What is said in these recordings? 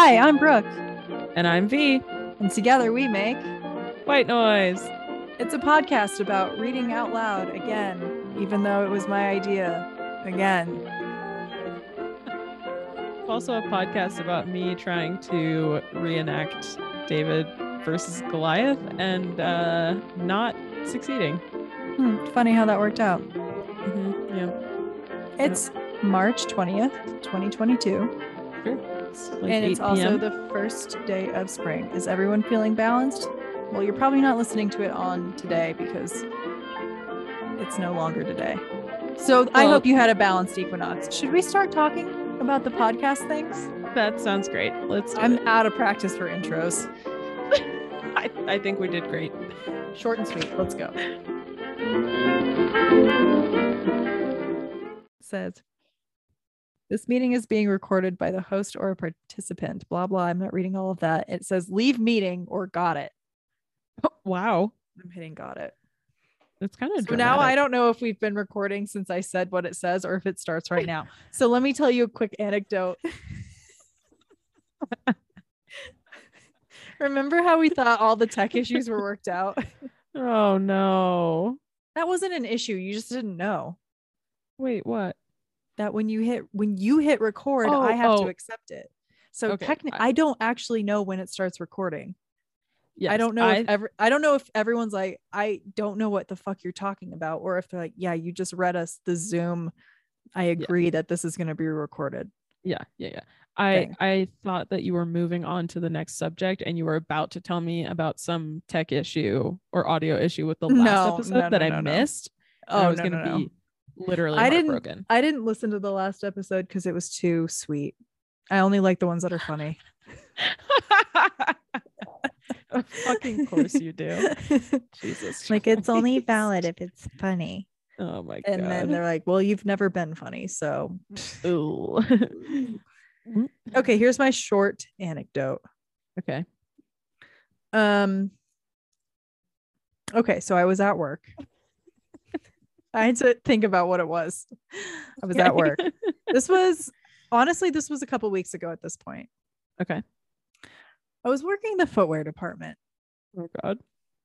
Hi, I'm Brooke, And I'm V. and together we make White noise. it's a podcast about reading out loud again, even though it was my idea again. Also, a podcast about me trying to reenact David versus Goliath and uh, not succeeding. Hmm, funny how that worked out. Mhm, Yeah, It's March 20th, 2022, sure. It's like and it's also the first day of spring. Is everyone feeling balanced? Well, you're probably not listening to it on today because it's no longer today. So I hope you had a balanced equinox. Should we start talking about the podcast things? that sounds great. Let's. Do I'm it. out of practice for intros. I, I think we did great. Short and sweet. Let's go. Says this meeting is being recorded by the host or a participant. Blah blah. I'm not reading all of that. It says leave meeting or got it. Wow, I'm hitting got it. that's kind of So now I don't know if we've been recording since I said what it says or if it starts right now. So let me tell you a quick anecdote. Remember how we thought all the tech issues were worked out? Oh no! That wasn't an issue. You just didn't know. Wait, what? That when you hit when you hit record, Oh, I have oh. to accept it. So Okay, technically, I- I don't actually know when it starts recording. Yes, I don't know I, if ever I don't know if everyone's like, I don't know what the fuck you're talking about, or if they're like, yeah, you just read us the Zoom. I agree that this is going to be recorded. yeah, yeah, yeah. I thing. I thought that you were moving on to the next subject and you were about to tell me about some tech issue or audio issue with the last No, episode no, that no, I no, no. missed. and oh, I Oh was no, no. be literally I didn't- heartbroken. I didn't listen to the last episode because it was too sweet. I only like the ones that are funny. Of fucking course you do. Jesus. like it's only valid if it's funny. Oh my god. And then they're like, well, you've never been funny, so Ooh. okay. Here's my short anecdote. okay. Um Okay, so I was at work. I had to think about what it was. I was at work. This was honestly this was a couple weeks ago at this point. Okay. I was working the footwear department. Oh god.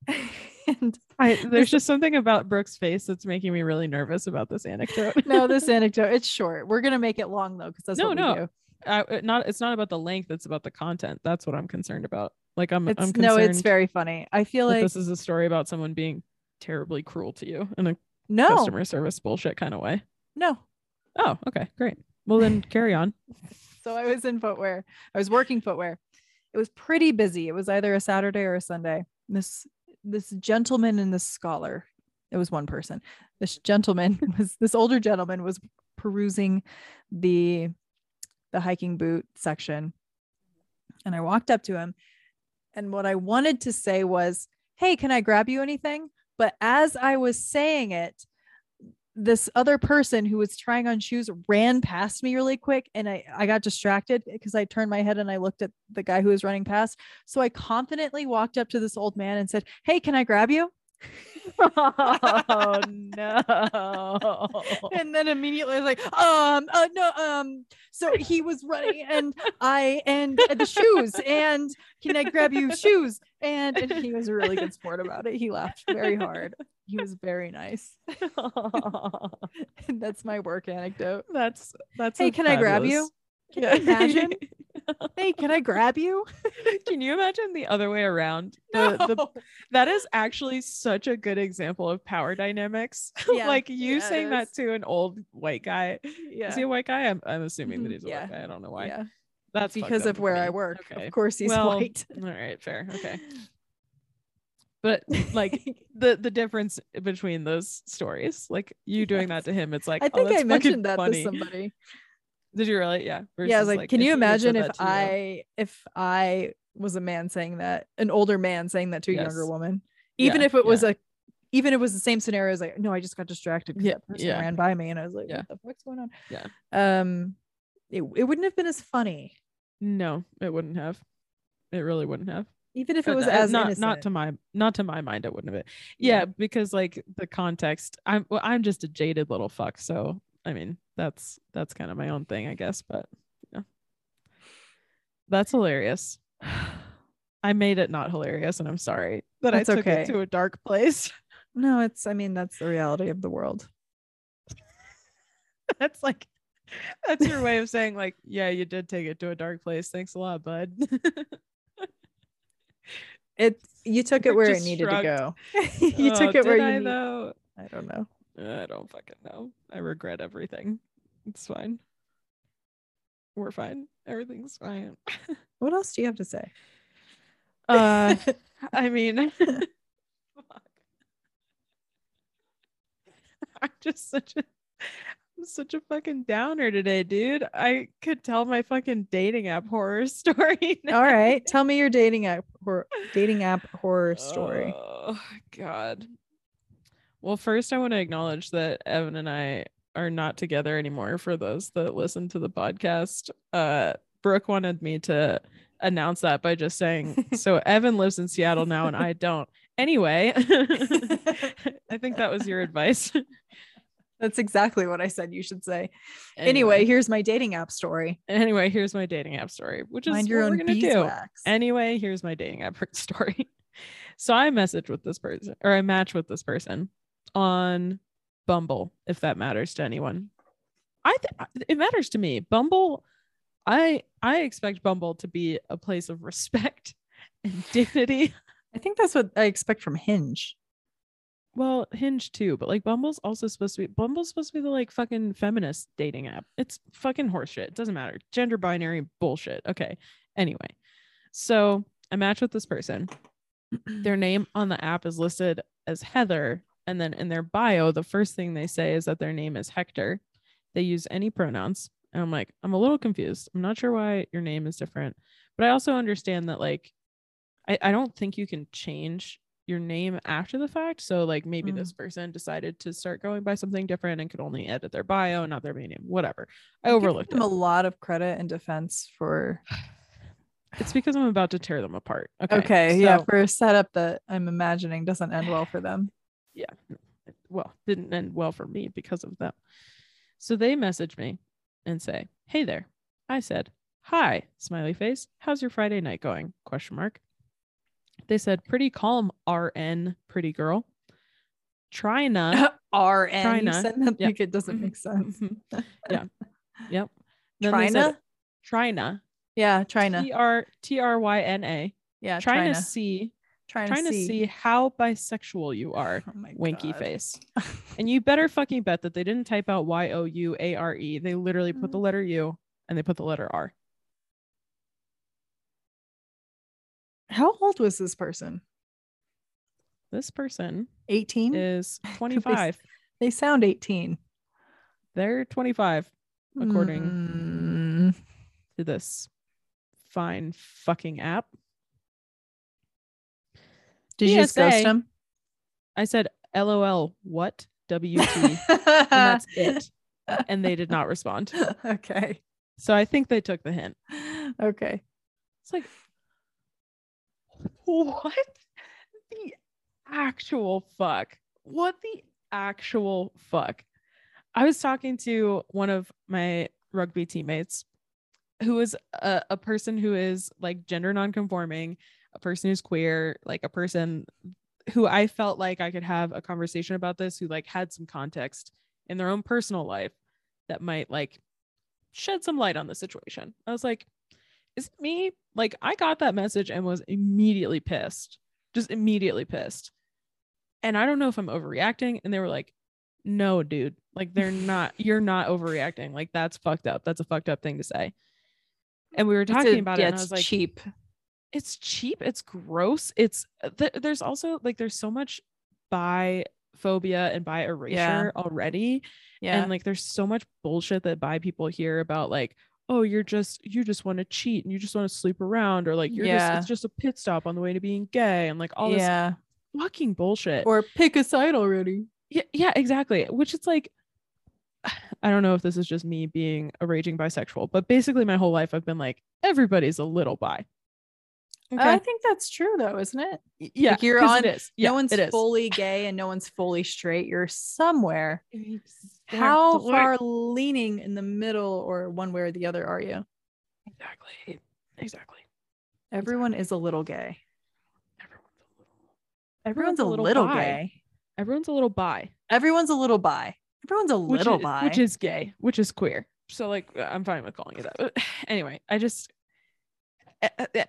and I there's just something about Brooke's face that's making me really nervous about this anecdote. no, this anecdote, it's short. We're gonna make it long though, because that's No, what we no. do. I, it not it's not about the length, it's about the content. That's what I'm concerned about. Like I'm It's I'm no, it's very funny. I feel like this is a story about someone being terribly cruel to you in a no, customer service bullshit kind of way. no. Oh, okay, great. Well then carry on. So I was in footwear. I was working footwear. It was pretty busy. It was either a Saturday or a Sunday. This this gentleman and this scholar. It was one person. This gentleman was this older gentleman was perusing the the hiking boot section. And I walked up to him and what I wanted to say was, "Hey, can I grab you anything?" But as I was saying it, this other person who was trying on shoes ran past me really quick and I, I got distracted because I turned my head and I looked at the guy who was running past. So I confidently walked up to this old man and said, Hey, can I grab you? Oh no. And then immediately I was like, um, uh, no, um, so he was running and I and the shoes and can I grab you shoes? And, and he was a really good sport about it. He laughed very hard. He was very nice. And that's my work anecdote. that's that's Hey, can I grab you? Can you imagine? Hey, can I grab you? Can you imagine the other way around? The, the, No. that is actually such a good example of power dynamics. Yeah, like you yeah, saying that to an old white guy. yeah. Is he a white guy? I'm, I'm assuming that Mhm, he's a yeah, white guy. I don't know why. yeah. That's because of where I work. Okay. Of course he's Well, white. All right, fair. Okay. But like the the difference between those stories, like you doing that to him, it's like I oh, think that's I mentioned that funny. to somebody. Did you really? Yeah. yeah, I was versus, like, can you he had said imagine if to you. I if I was a man saying that, an older man saying that to a younger woman, even Yeah, if it was a even if it was the same scenario as like, no, I just got distracted because Yeah, that person yeah. ran by me and I was like, Yeah. what the fuck's going on? Yeah. Um it, it wouldn't have been as funny, No, it wouldn't have. It really wouldn't have. even if it Uh, was uh, as not innocent. not to my not to my mind it wouldn't have been. Yeah, Yeah. because like the context, I'm well, I'm just a jaded little fuck. So I mean, that's that's kind of my own thing, I guess. But yeah. That's hilarious. I made it not hilarious, and I'm sorry that That's I took okay. it to a dark place. No, it's I mean that's the reality of the world. that's like that's your way of saying like, yeah, you did take it to a dark place. Thanks a lot, bud. It you took it where it needed shrugged. to go. you Oh, took it where you I, need-. I don't know. I don't fucking know. I regret everything. It's fine. We're fine. Everything's fine. What else do you have to say? Uh I mean fuck. I'm just such a I'm such a fucking downer today, dude. I could tell my fucking dating app horror story. All right, tell me your dating app dating app horror story. Oh god. Well, first I want to acknowledge that Evan and I are not together anymore for those that listen to the podcast. Uh Brooke wanted me to announce that by just saying, so Evan lives in Seattle now and I don't. Anyway, I think that was your advice. That's exactly what I said you should say. Anyway, here's my dating app story. anyway, here's my dating app story, which is Mind your what we're own gonna do. Anyway, here's my dating app story. So I message with this person or I match with this person on Bumble, if that matters to anyone. I th- it matters to me. Bumble, I I expect Bumble to be a place of respect and dignity. I think that's what I expect from Hinge. Well, Hinge too, but like Bumble's also supposed to be Bumble's supposed to be the like fucking feminist dating app. It's fucking horseshit. It doesn't matter. Gender binary bullshit. Okay. Anyway, so I match with this person. Their name on the app is listed as Heather, and then in their bio, the first thing they say is that their name is Hector. They use any pronouns, and I'm like, I'm a little confused. I'm not sure why your name is different, but I also understand that like, I I don't think you can change your name after the fact. So like maybe Mm. this person decided to start going by something different and could only edit their bio, not their main name, whatever. I give overlooked them it. a lot of credit and defense for It's because I'm about to tear them apart. Okay. okay, yeah, for a setup that I'm imagining doesn't end well for them. Yeah well didn't end well for me because of them so they message me and say hey there i said hi smiley face how's your friday night going question mark they said pretty calm rn pretty girl trina RN. You Trina. said that Yeah. like it doesn't make sense. Mhm. yeah yep Then they said Trina? trina Yeah, Trina. t r t r y n a Yeah, Trina. to see Trying, trying to see how bisexual you are Oh winky God. face And you better fucking bet that they didn't type out Y O U A R E. They literally put the Mm. letter U and they put the letter R. How old was this person? This person 18? is 25. they sound 18. They're 25 according Mm, to this fine fucking app. Did you just ghost him? I said LOL, what? WT. and that's it. And they did not respond. okay. So I think they took the hint. Okay. It's like, what the actual fuck? What the actual fuck? I was talking to one of my rugby teammates who is a, a person who is like gender nonconforming, a person who's queer, like a person who I felt like I could have a conversation about this, who like had some context in their own personal life that might like shed some light on the situation. I was like, is it me? Like I got that message and was immediately pissed. Just immediately pissed. And I don't know if I'm overreacting. And they were like, no, dude. Like they're not, you're not overreacting. Like that's fucked up. That's a fucked up thing to say. And we were It's a- talking about yeah, it. And I was like, cheap. It's cheap. It's gross. It's uh, th- there's also like there's so much bi phobia and bi erasure already. Yeah. And like there's so much bullshit that bi people hear about like, oh, you're just you just want to cheat and you just want to sleep around, or like you're Yeah. just it's just a pit stop on the way to being gay and like all this yeah. fucking bullshit. Or pick a side already. yeah, yeah, exactly. Which it's like I don't know if this is just me being a raging bisexual, but basically my whole life I've been like, everybody's a little bi. I think that's true though, isn't it? Yeah, like you're on- it is. Yeah, no one's fully gay and no one's fully straight. You're somewhere. Exactly. How far leaning in the middle or one way or the other are you? Exactly. Exactly. Everyone is a little gay. Everyone's a little. Everyone's, a a little little, gay. Everyone's a little bi. Everyone's a little bi. Everyone's a which little is, bi. which is gay, which is queer. So like I'm fine with calling it that. But anyway, I just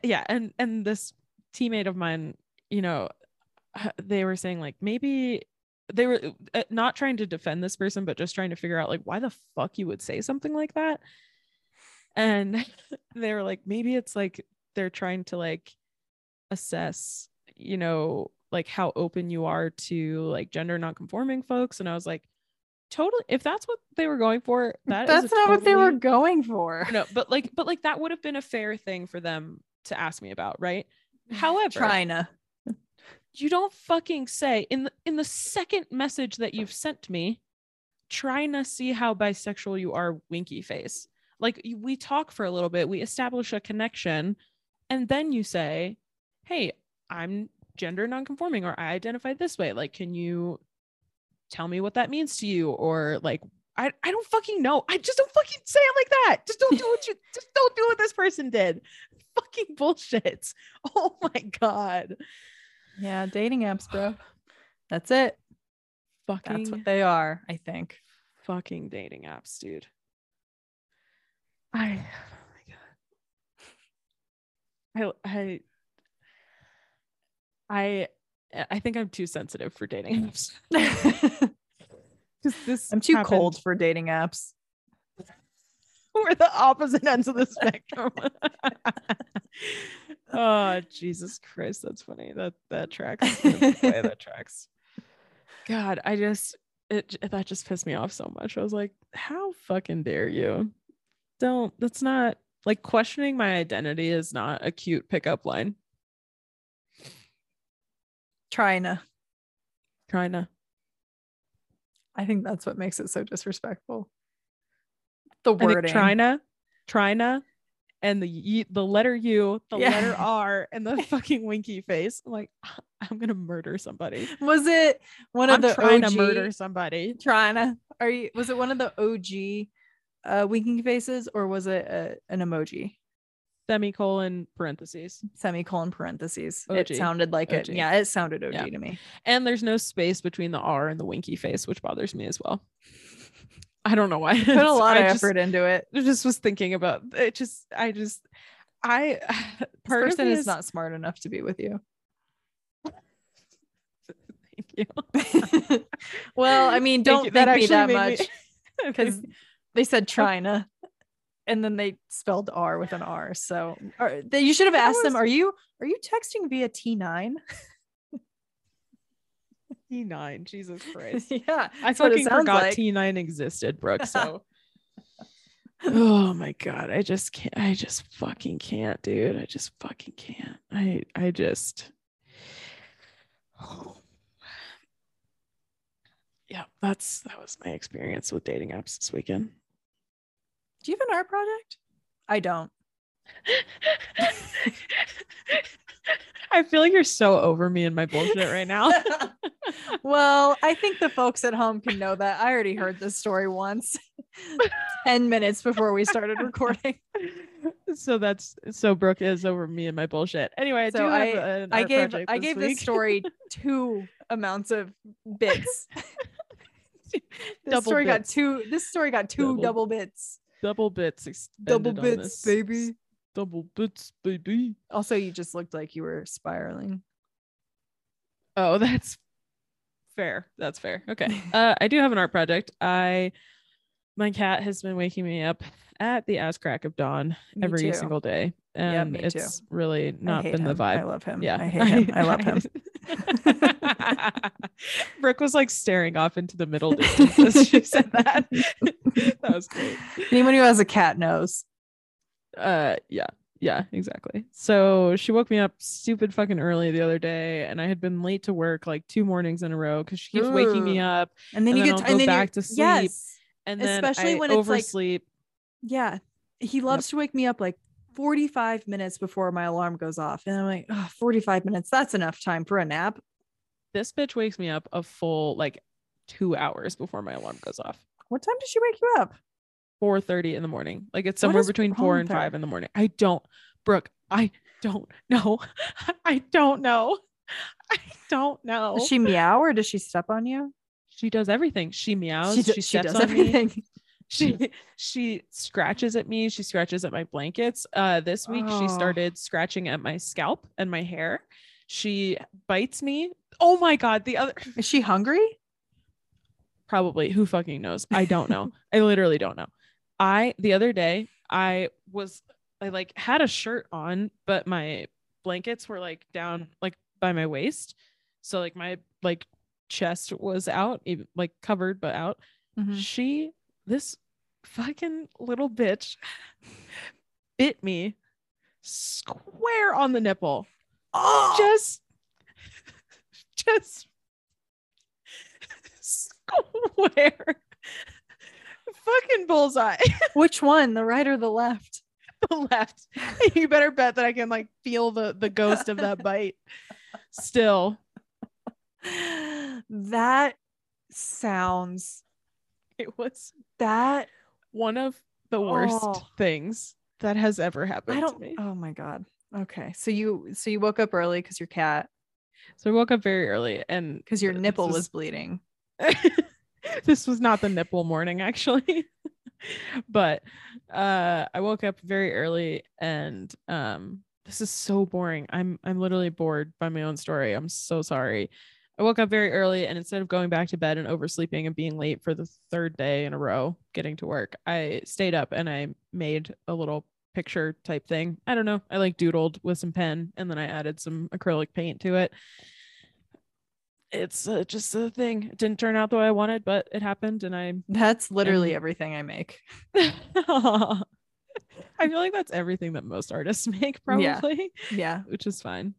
yeah, and and this teammate of mine, you know, they were saying like maybe they were uh, not trying to defend this person but just trying to figure out like why the fuck you would say something like that. And they were like maybe it's like they're trying to like assess, you know, like how open you are to like gender nonconforming folks and I was like totally if that's what they were going for that That's not what they were going for. no but like but like that would have been a fair thing for them to ask me about right mm, however China. you don't fucking say in the in the second message that you've sent me trying to see how bisexual you are winky face like we talk for a little bit we establish a connection and then you say hey i'm gender nonconforming or i identify this way like can you tell me what that means to you or like I, I don't fucking know. I just don't fucking say it like that. Just don't do what you just don't do what this person did. Fucking bullshit. Oh my god. Yeah, dating apps, bro. That's it. Fucking That's what they are, I think. fucking dating apps, dude. I oh my god. I I I I think I'm too sensitive for dating apps. Just this I'm too happened- cold for dating apps. We're the opposite ends of the spectrum. oh Jesus Christ, that's funny. That that tracks. Boy, that tracks. God, I just it j- that just pissed me off so much. I was like, how fucking dare you? Don't that's not like questioning my identity is not a cute pickup line. China. To I think that's what makes it so disrespectful. The wording. China, China, and the y, the letter U, the Yeah. letter R, and the fucking winky face. I'm like, I'm gonna murder somebody. Was it one of I'm the trying OG, to murder somebody. Trying to. Are you? Was it one of the OG uh, winking faces, or was it a, an emoji? Semicolon parentheses. Semicolon parentheses. OG. It sounded like it. Yeah, it sounded OG Yeah. to me. And there's no space between the R and the winky face, which bothers me as well. I don't know why. Put a lot of just, effort into it. I just was thinking about it. Just, I just, I. Part person me is not smart enough to be with you. Thank you. well, I mean, Thank you. don't thank me that much because they said oh. China, and then they spelled R with an R. So or, they, you should have asked them, "Are you are you texting via T9?" T9. Jesus Christ. yeah, I fucking forgot like. T9 existed, Brooke. So. oh my god, I just can't. I just fucking can't, dude. I just fucking can't. I I just. Yeah, that's that was my experience with dating apps this weekend. Do you have an art project? I don't. I feel like you're so over me and my bullshit right now. well, I think the folks at home can know that. I already heard this story once, 10 minutes before we started recording. so that's so Brooke is over me and my bullshit. Anyway, I So I- an I gave I this gave week. this story two amounts of bits. This Double story got two this story got two Double- double bits. Double bits Double bits, baby. Double bits, baby. Also, you just looked like you were spiraling. Oh, that's fair. That's fair. Okay. Uh, I do have an art project. I my cat has been waking me up at the ass crack of dawn Me every too. single day, and me too. it's really not been the vibe. I love him. Yeah, I hate him. I love him. Brooke was like staring off into the middle distance as she said that. that was great. Anyone who has a cat knows. Uh, yeah, yeah, exactly. So she woke me up stupid fucking early the other day, and I had been late to work like two mornings in a row because she keeps waking me up, And then And you then get I'll go then you're- back to sleep. Yes. and then Especially I when it's, like, oversleep. Yeah. He loves to wake me up like 45 minutes before my alarm goes off. And I'm like, oh, 45 minutes. That's enough time for a nap. this bitch wakes me up a full like two hours before my alarm goes off. What time does she wake you up? 4:30 in the morning. Like it's somewhere between four and five in the morning. I don't. Brooke, I don't know. I don't know. I don't know. Does she meow or does she step on you? She does everything. She meows. She, She, do- she steps does on me. She she scratches at me. She scratches at my blankets. Uh, this week Oh. she started scratching at my scalp and my hair. She bites me. Oh my god! The other Is she hungry? probably who fucking knows i don't know i literally don't know i the other day i was i like had a shirt on but my blankets were like down like by my waist so like my like chest was out even like covered but out Mhm. she this fucking little bitch bit me square on the nipple. Oh, just just square. Fucking bullseye. Which one? The right or the left? the left. You better bet that i can like feel the the ghost of that bite still. That sounds it was that one of the worst Oh. things that has ever happened I don't me oh my god. Okay. So you so you woke up early because your cat so i woke up very early and because your nipple is- was bleeding. this was not the nipple morning actually but uh i woke up very early and um this is so boring i'm i'm literally bored by my own story i'm so sorry i woke up very early and instead of going back to bed and oversleeping and being late for the third day in a row getting to work i stayed up and i made a little picture type thing i don't know i like doodled with some pen and then i added some acrylic paint to it it's uh, just a thing. It didn't turn out the way I wanted, but it happened, and I. That's literally everything I make. I feel like that's everything that most artists make, Yeah. probably, Yeah. which is fine.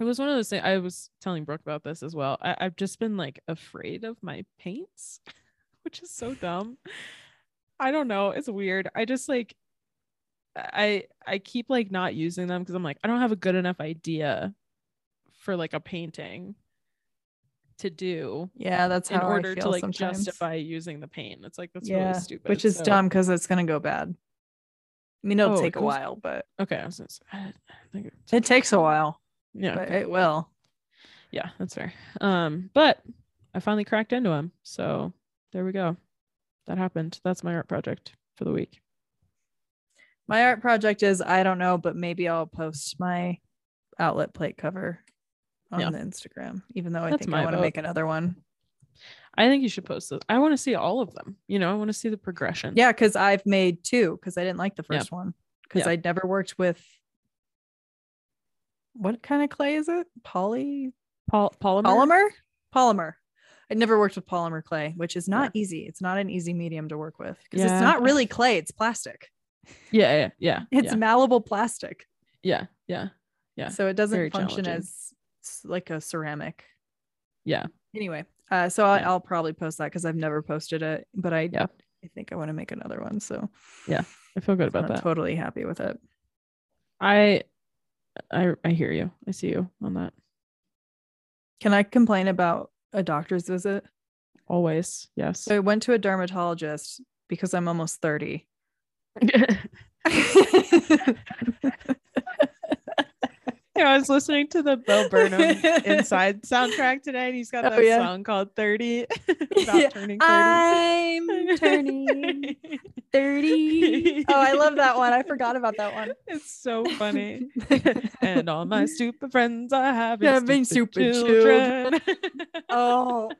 It was one of those things. I was telling Brooke about this as well. I, I've just been like afraid of my paints, which is so dumb. I don't know. It's weird. I just like I I keep like not using them because I'm like, I don't have a good enough idea for like a painting to do Yeah, that's in order to like sometimes. justify using the paint. It's like that's yeah, really stupid. which is So- dumb because it's gonna go bad. I mean, it'll Oh, it take a while, but Okay, I was gonna say, I I think it's, it takes a while, yeah, but it will. yeah, that's fair. Um, but I finally cracked into him, so there we go. That happened. That's my art project for the week. My art project is I don't know, but maybe I'll post my outlet plate cover on Yeah. the Instagram, even though I That's think I want to make another one. I think you should post this. I want to see all of them. You know, I want to see the progression. Yeah, because I've made two because I didn't like the Yeah. first one because Yeah. I'd never worked with what kind of clay is it? Poly Pol- polymer. polymer? Polymer. I'd never worked with polymer clay, which is not easy. It's not an easy medium to work with because Yeah. it's not really clay, it's plastic. Yeah, yeah, yeah. It's yeah, malleable plastic. yeah, yeah, Yeah, So it doesn't very function as like a ceramic. yeah. Anyway, uh, so I, Yeah. I'll probably post that because I've never posted it, but I Yeah. I think I want to make another one. So yeah, I feel good about I'm that. totally happy with it. I, I, I hear you. I see you on that. Can I complain about a doctor's visit? Always, yes. So I went to a dermatologist because I'm almost 30. I was listening to the Bo Burnham Inside soundtrack today, and he's got Oh, that yeah. song called 30 about Yeah, turning 30. I'm turning 30. Oh, I love that one. I forgot about that one. It's so funny. and all my stupid friends are having Having stupid, stupid children. Oh,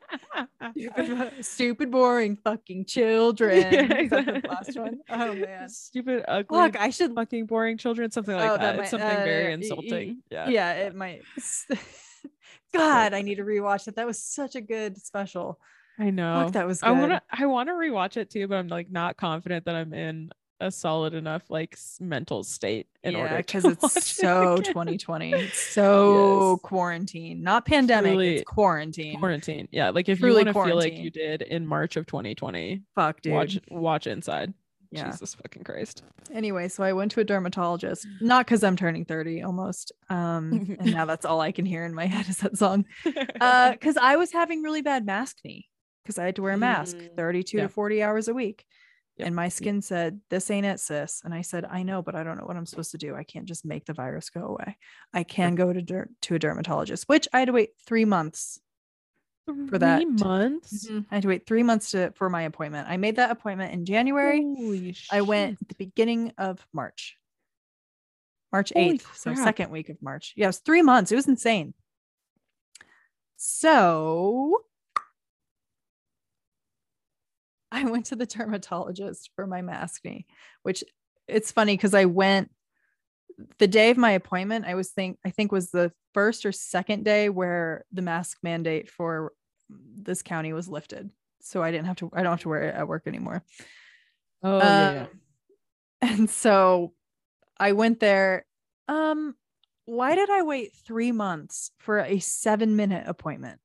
stupid, stupid, boring fucking children. Yeah, Is that the exactly. last one? Oh man. Stupid, ugly, Look, I should. fucking boring children. Something like Oh, that. that it's might- something uh, very insulting. Yeah. Yeah, it might. God, I need to rewatch it. That was such a good special. I know. Fuck, that was good. I want to I want to rewatch it too, but I'm like not confident that I'm in a solid enough like mental state in yeah, order because it's watch it so 2020. It's so Yes. quarantine, not pandemic. Truly it's quarantine. quarantine. Yeah, like if Truly you want to feel like you did in March of 2020, Fuck, dude. watch watch Inside. Yeah. Jesus fucking Christ. Anyway, so I went to a dermatologist, not because I'm turning 30 almost. Um, and now that's all I can hear in my head is that song. Uh, because I was having really bad maskne because I had to wear a mask Mm, 32 yeah. to 40 hours a week. Yep. And my skin said, This ain't it, sis. And I said, I know, but I don't know what I'm supposed to do. I can't just make the virus go away. I can go to der- to a dermatologist, which I had to wait three months. Three that. months. Mm-hmm. I had to wait three months to for my appointment. I made that appointment in January. Holy I went at the beginning of March. March Holy 8th. So second week of March. Yeah, it was three months. It was insane. So I went to the dermatologist for my maskne, which it's funny because I went the day of my appointment. I was think I think was the first or second day where the mask mandate for this county was lifted. So I didn't have to I don't have to wear it at work anymore. Oh yeah, yeah. Um, And so I went there. Um, why did I wait three months for a seven minute appointment?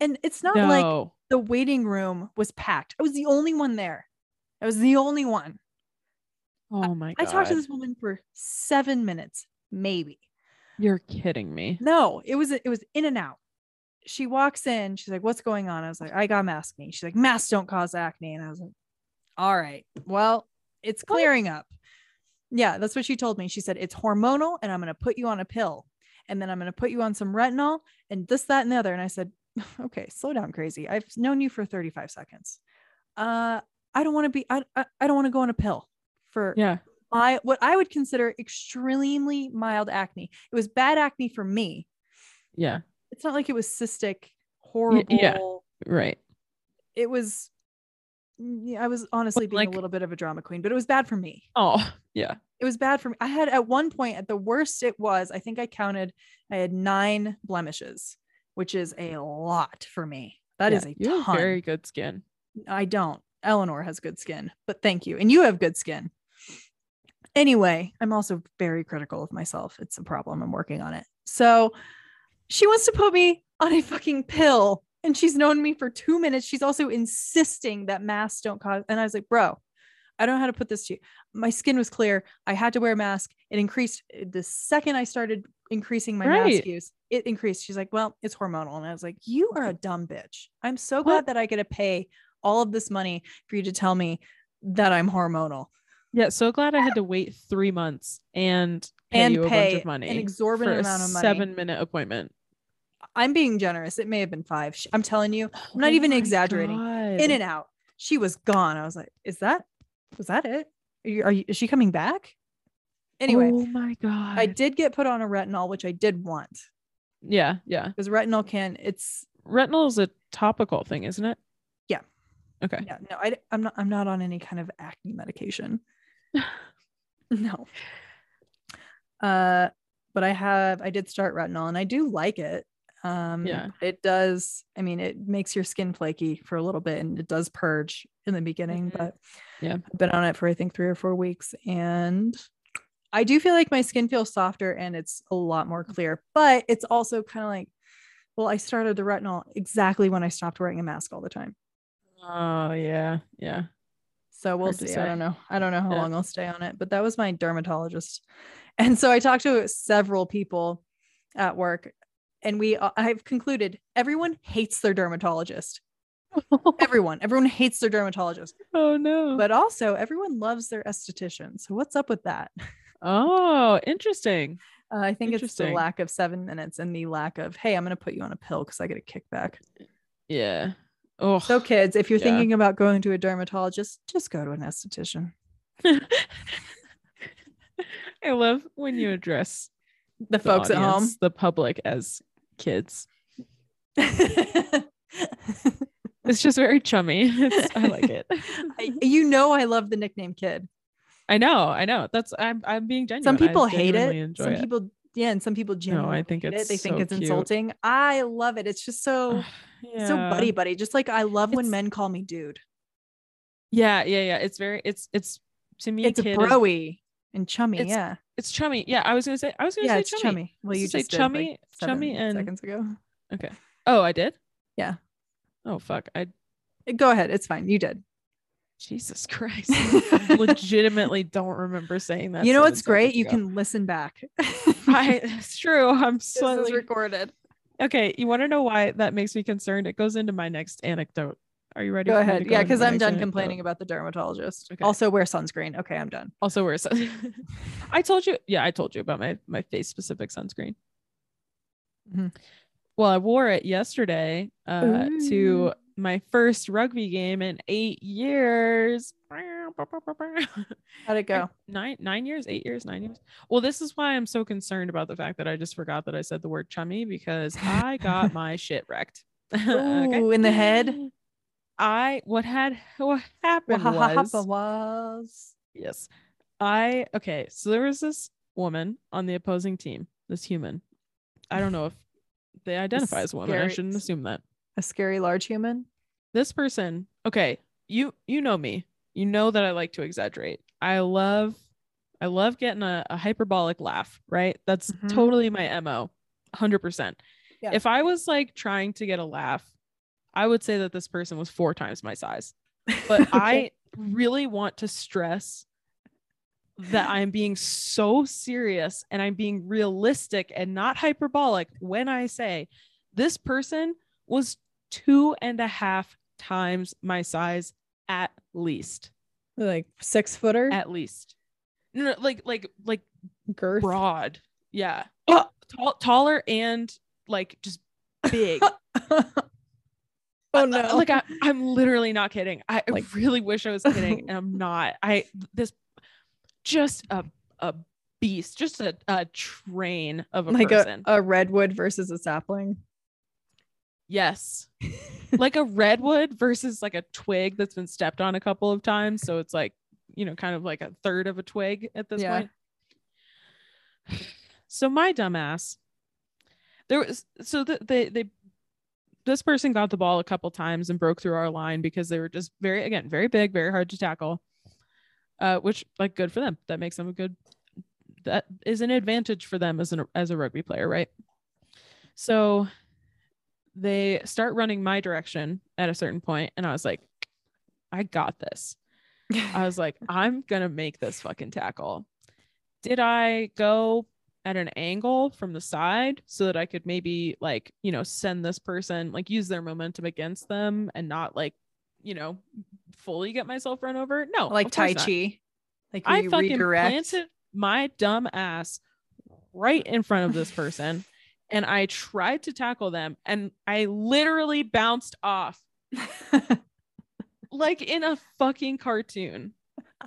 And it's not like the waiting room was packed. I was the only one there. I was the only one. oh my god. I talked to this woman for seven minutes, maybe. You're kidding me. No, it was it was in and out. She walks in. She's like, "What's going on?" I was like, "I got acne." She's like, "Masks don't cause acne," and I was like, "All right, well, it's What? clearing up." Yeah, that's what she told me. She said it's hormonal, and I'm going to put you on a pill, and then I'm going to put you on some retinol, and this, that, and the other. And I said, "Okay, slow down, crazy. I've known you for 35 seconds. Uh, I don't want to be. I I, I don't want to go on a pill for Yeah. my what I would consider extremely mild acne. It was bad acne for me. Yeah. It's not like it was cystic, horrible. yeah. Right. It was. yeah, I was honestly being like- a little bit of a drama queen, but it was bad for me. Oh yeah. It was bad for me. I had at one point, at the worst it was, I think I counted, I had nine blemishes, which is a lot for me. That yeah. is a you have ton. very good skin. I don't. Eleanor has good skin, but thank you. And you have good skin. Anyway, I'm also very critical of myself. It's a problem. I'm working on it. So she wants to put me on a fucking pill and she's known me for two minutes. She's also insisting that masks don't cause. And I was like, bro, I don't know how to put this to you. My skin was clear. I had to wear a mask. It increased the second I started increasing my mask use. It increased. She's like, well, it's hormonal. And I was like, you are a dumb bitch. I'm so glad What? that I get to pay all of this money for you to tell me that I'm hormonal Yeah. So glad I had to wait three months and pay and you a pay bunch of money an exorbitant a amount of money. seven minute appointment. I'm being generous. It may have been five. I'm telling you, I'm not Oh even exaggerating. God. in and out. She was gone. I was like, is that, was that it? Are you, are you, is she coming back? Anyway, Oh my god. I did get put on a retinol, which I did want Yeah. Yeah. because retinol can, it's, Retinol is a topical thing, isn't it? Yeah. Okay. yeah, no, I, I'm not, I'm not on any kind of acne medication. no. Uh, but I have, I did start retinol and I do like it. Um, Yeah. it does. I mean, it makes your skin flaky for a little bit and it does purge in the beginning, Mhm. but Yeah. I've been on it for I think three or four weeks and I do feel like my skin feels softer and it's a lot more clear, but it's also kind of like, well, I started the retinol exactly when I stopped wearing a mask all the time. Oh yeah. Yeah. So we'll Hard see. I don't know. I don't know how Yeah. long I'll stay on it, but that was my dermatologist. And so I talked to several people at work and we uh, I've concluded everyone hates their dermatologist. Everyone, everyone hates their dermatologist, oh no. but also everyone loves their esthetician. So what's up with that? oh, interesting. Uh, I think it's the lack of 7 minutes and the lack of, hey, I'm going to put you on a pill cuz I get a kickback. Yeah. Oh. So kids, if you're Yeah. thinking about going to a dermatologist, just go to an esthetician. I love when you address The the folks at home. the public as kids. It's just very chummy. It's, I like it. I, you know I love the nickname kid. I know, I know. That's I'm I'm being genuine. Some I people hate it. Some it. people yeah, and some people genuinely I think it's it. They think so it's cute. insulting. I love it. It's just so yeah. so buddy buddy. Just like I love when men call me dude. Yeah, yeah, yeah. It's very it's it's to me It's kid is- broy and chummy. It's yeah. it's chummy. Yeah, I was gonna say I was gonna Yeah, say chummy. chummy. Well, you just say did, like, chummy- chummy and- seconds ago. Okay. Oh, I did? Yeah. Oh fuck. I uh, Go ahead. It's fine. You did. Jesus Christ. I legitimately don't remember saying that. you know what's great? seconds You can listen back. I it's true. I'm this is slightly recorded. okay. You want to know why that makes me concerned? It goes into my next anecdote. Are you ready? Go for me ahead. Yeah, because I'm done complaining about the dermatologist. Okay. Also, wear sunscreen. Okay, I'm done. Also, wear sun. I told you. Yeah, I told you about my my face specific sunscreen. Mhm. Well, I wore it yesterday uh, to my first rugby game in eight years. How'd it go? Nine nine years, eight years, nine years. Well, this is why I'm so concerned about the fact that I just forgot that I said the word chummy because I got my shit wrecked. Ooh, in the head? I what had what happened was Wahahapa was. Yes. I okay, so there was this woman on the opposing team, this human. I don't know if they identify as a woman. I shouldn't assume that. A scary large human. This person, okay, you you know me. You know that I like to exaggerate. I love I love getting a, a hyperbolic laugh, right? That's Mhm. totally my MO. 100%. Yeah. If I was like trying to get a laugh, I would say that this person was four times my size. But Okay. I really want to stress that I'm being so serious and I'm being realistic and not hyperbolic when I say this person was two and a half times my size at least. like six footer At least. No, no, like like like girth. broad. Yeah. Oh. Tall, taller and like just big. oh uh, no! I- like I, I'm literally not kidding. I Like- really wish I was kidding, and I'm not. I this just a a beast, just a, a train of a like a, person. a redwood versus a sapling. yes, like a redwood versus like a twig that's been stepped on a couple of times, so it's like you know, kind of like a third of a twig at this Yeah. point. So my dumbass, there was so that they they this person got the ball a couple times and broke through our line because they were just very again very big, very hard to tackle. Uh, which like good for them. That makes them a good. That is an advantage for them as an as a rugby player, right? So they start running my direction at a certain point, and I was like, I got this. I was like, I'm gonna make this fucking tackle. Did I go at an angle from the side so that I could maybe like, you know, send this person, like use their momentum against them and not like, you know, fully get myself run over? No. like Tai course not. Chi. Like I fucking redirect. planted my dumb ass right in front of this person and I tried to tackle them and I literally bounced off like in a fucking cartoon.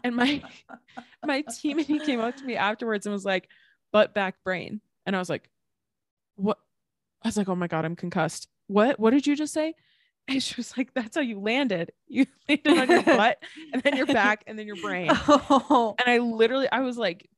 And my my teammate came up to me afterwards and was like, butt back brain. And I was like, what? I was like, oh my God, I'm concussed. What? What did you just say? And she was like, that's how you landed. You landed on your butt and then your back and then your brain. oh, And I literally, I was like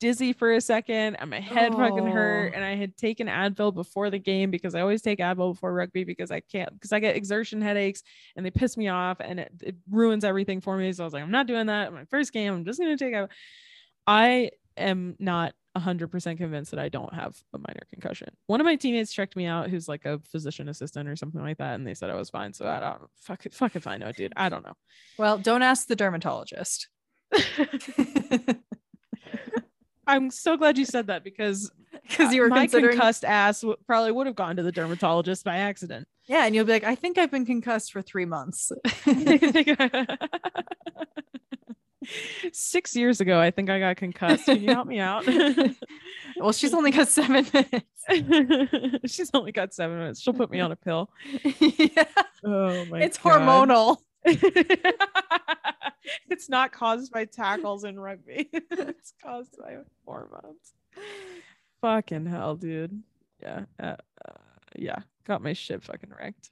dizzy for a second and my head fucking hurt. Oh. And I had taken Advil before the game because I always take Advil before rugby because I can't, because I get exertion headaches and they piss me off and it, it ruins everything for me. So I was like, I'm not doing that. My first game, I'm just going to take Advil. I am not 100% convinced that I don't have a minor concussion. One of my teammates checked me out who's like a physician assistant or something like that. And they said I was fine. So I don't fuck it, fuck if I know, dude. I don't know. well, don't ask the dermatologist. I'm so glad you said that because Because you were my considering concussed ass w- probably would have gone to the dermatologist by accident. Yeah, and you'll be like, I think I've been concussed for three months. Six years ago, I think I got concussed. Can you help me out? well, she's only got seven minutes. She's only got seven minutes. She'll put me on a pill. yeah, Oh my god. it's God. hormonal. it's not caused by tackles in rugby. it's caused by hormones. Fucking hell, dude. Yeah. Uh, uh, yeah. Got my shit fucking wrecked.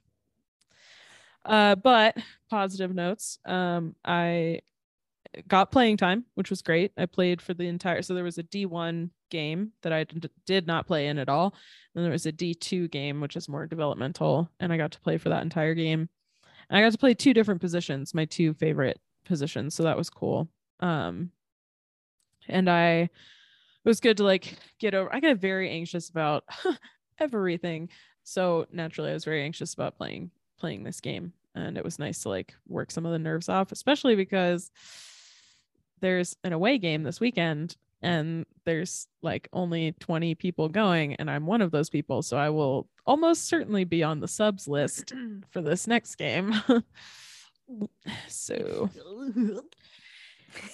Uh, but positive notes. Um, I got playing time, which was great. I played for the entire. So there was a D1 game that I d- did not play in at all. And there was a D2 game, which is more developmental, and I got to play for that entire game. And I got to play two different positions, my two favorite positions. So that was cool. Um, and I it was good to like get over. I got very anxious about everything. So naturally, I was very anxious about playing playing this game, and it was nice to like work some of the nerves off, especially because there's an away game this weekend and there's like only 20 people going and I'm one of those people so I will almost certainly be on the subs list for this next game. so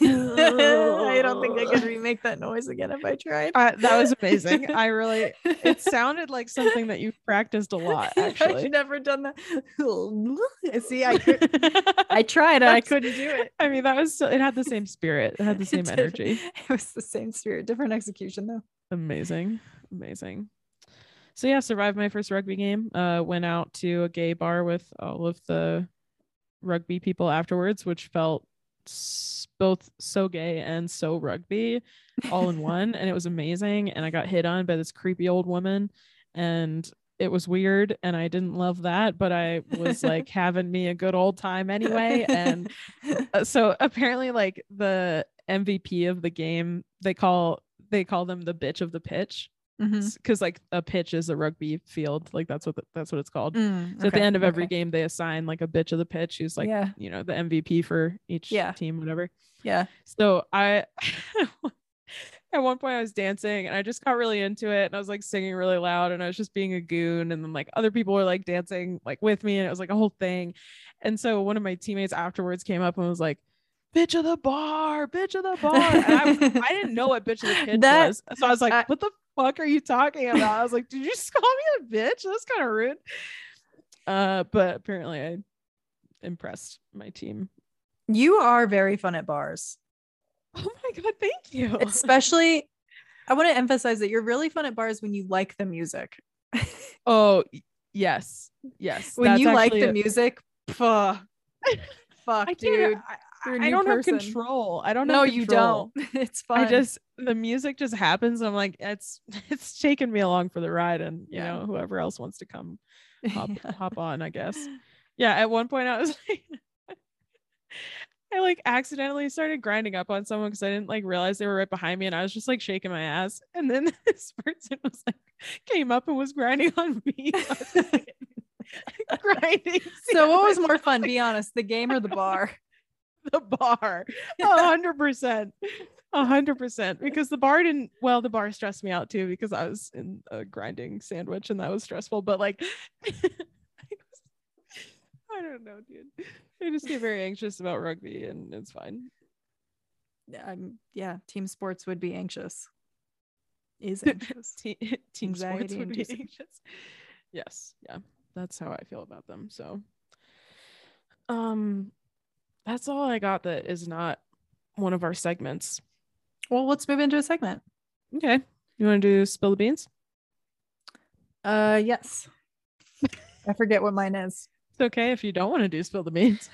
I don't think I could remake that noise again if I tried. uh, that was amazing. I really it sounded like something that you've practiced a lot actually. I've never done that. See, I could, I tried. I couldn't do it. I mean, that was so, it had the same spirit. It had the same did. energy. It was the same spirit, different execution though. Amazing. Amazing. So yeah, survived my first rugby game. Uh went out to a gay bar with all of the rugby people afterwards, which felt both so gay and so rugby all in one and it was amazing and I got hit on by this creepy old woman and it was weird and I didn't love that, but I was like having me a good old time anyway and uh, so apparently like the MVP of the game they call they call them the bitch of the pitch Because like a pitch is a rugby field like that's what the, that's what it's called Mm, so at the end of every okay. game they assign like a bitch of the pitch who's like yeah, you know the MVP for each Yeah. team whatever yeah. so I at one point I was dancing and I just got really into it and I was like singing really loud and I was just being a goon and then like other people were like dancing like with me and it was like a whole thing. And so one of my teammates afterwards came up and was like, bitch of the bar, bitch of the bar. And I, I didn't know what bitch of the pitch That- was. So I was like, I- what the fuck are you talking about? I was like, did you just call me a bitch? That's kind of rude. Uh, but apparently I impressed my team. You are very fun at bars, Oh my god, thank you. especially. I want to emphasize that you're really fun at bars when you like the music. Oh yes, yes. when you like the a- music, fuck, fuck, dude. I, you're a I don't person. have control. I don't. Know. No, you don't. It's fun. I just the music just happens. I'm like, it's it's taking me along for the ride, and you Yeah. know whoever else wants to come hop Yeah. hop on, I guess. Yeah. At one point, I was like. I like accidentally started grinding up on someone because I didn't like realize they were right behind me and I was just like shaking my ass. And then this person was like came up and was grinding on me. I was, like, grinding. So what was more fun? Be honest, the game or the bar? the bar. A hundred percent. A hundred percent. Because the bar didn't well the bar stressed me out too because i was in a grinding sandwich and that was stressful but like i don't know dude. I just get very anxious about rugby and it's fine. I'm yeah. Team sports would be anxious. Is anxious. Te- team sports Anxiety would be anxious. Yes yeah that's how i feel about them so. Um that's all i got that is not one of our segments well, let's move into a segment. okay you want to do spill the beans Uh, yes. I forget what mine is. It's okay if you don't want to do spill the beans.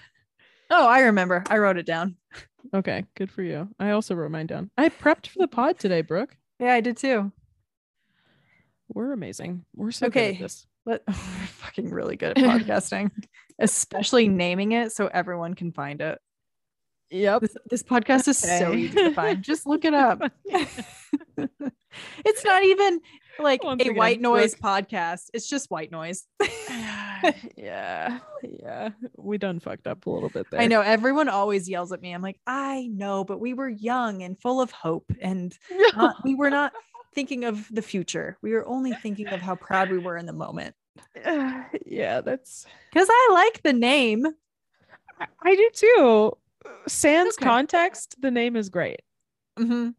Oh, I remember. I wrote it down. Okay, good for you. I also wrote mine down. I prepped for the pod today, Brooke. Yeah, I did too. We're amazing. We're so good Okay. at this. But we're fucking really good at podcasting, especially naming it so everyone can find it. Yep. This, this podcast is so Okay. easy to find. Just look it up. it's not even like Once a again, white noise podcast. It's just white noise. yeah. Yeah. We done fucked up a little bit there. I know everyone always yells at me. I'm like, I know, but we were young and full of hope, and not, we were not thinking of the future. We were only thinking of how proud we were in the moment. yeah, that's Because I like the name. I, I do too. Sans Okay. context, the name is great. Mhm.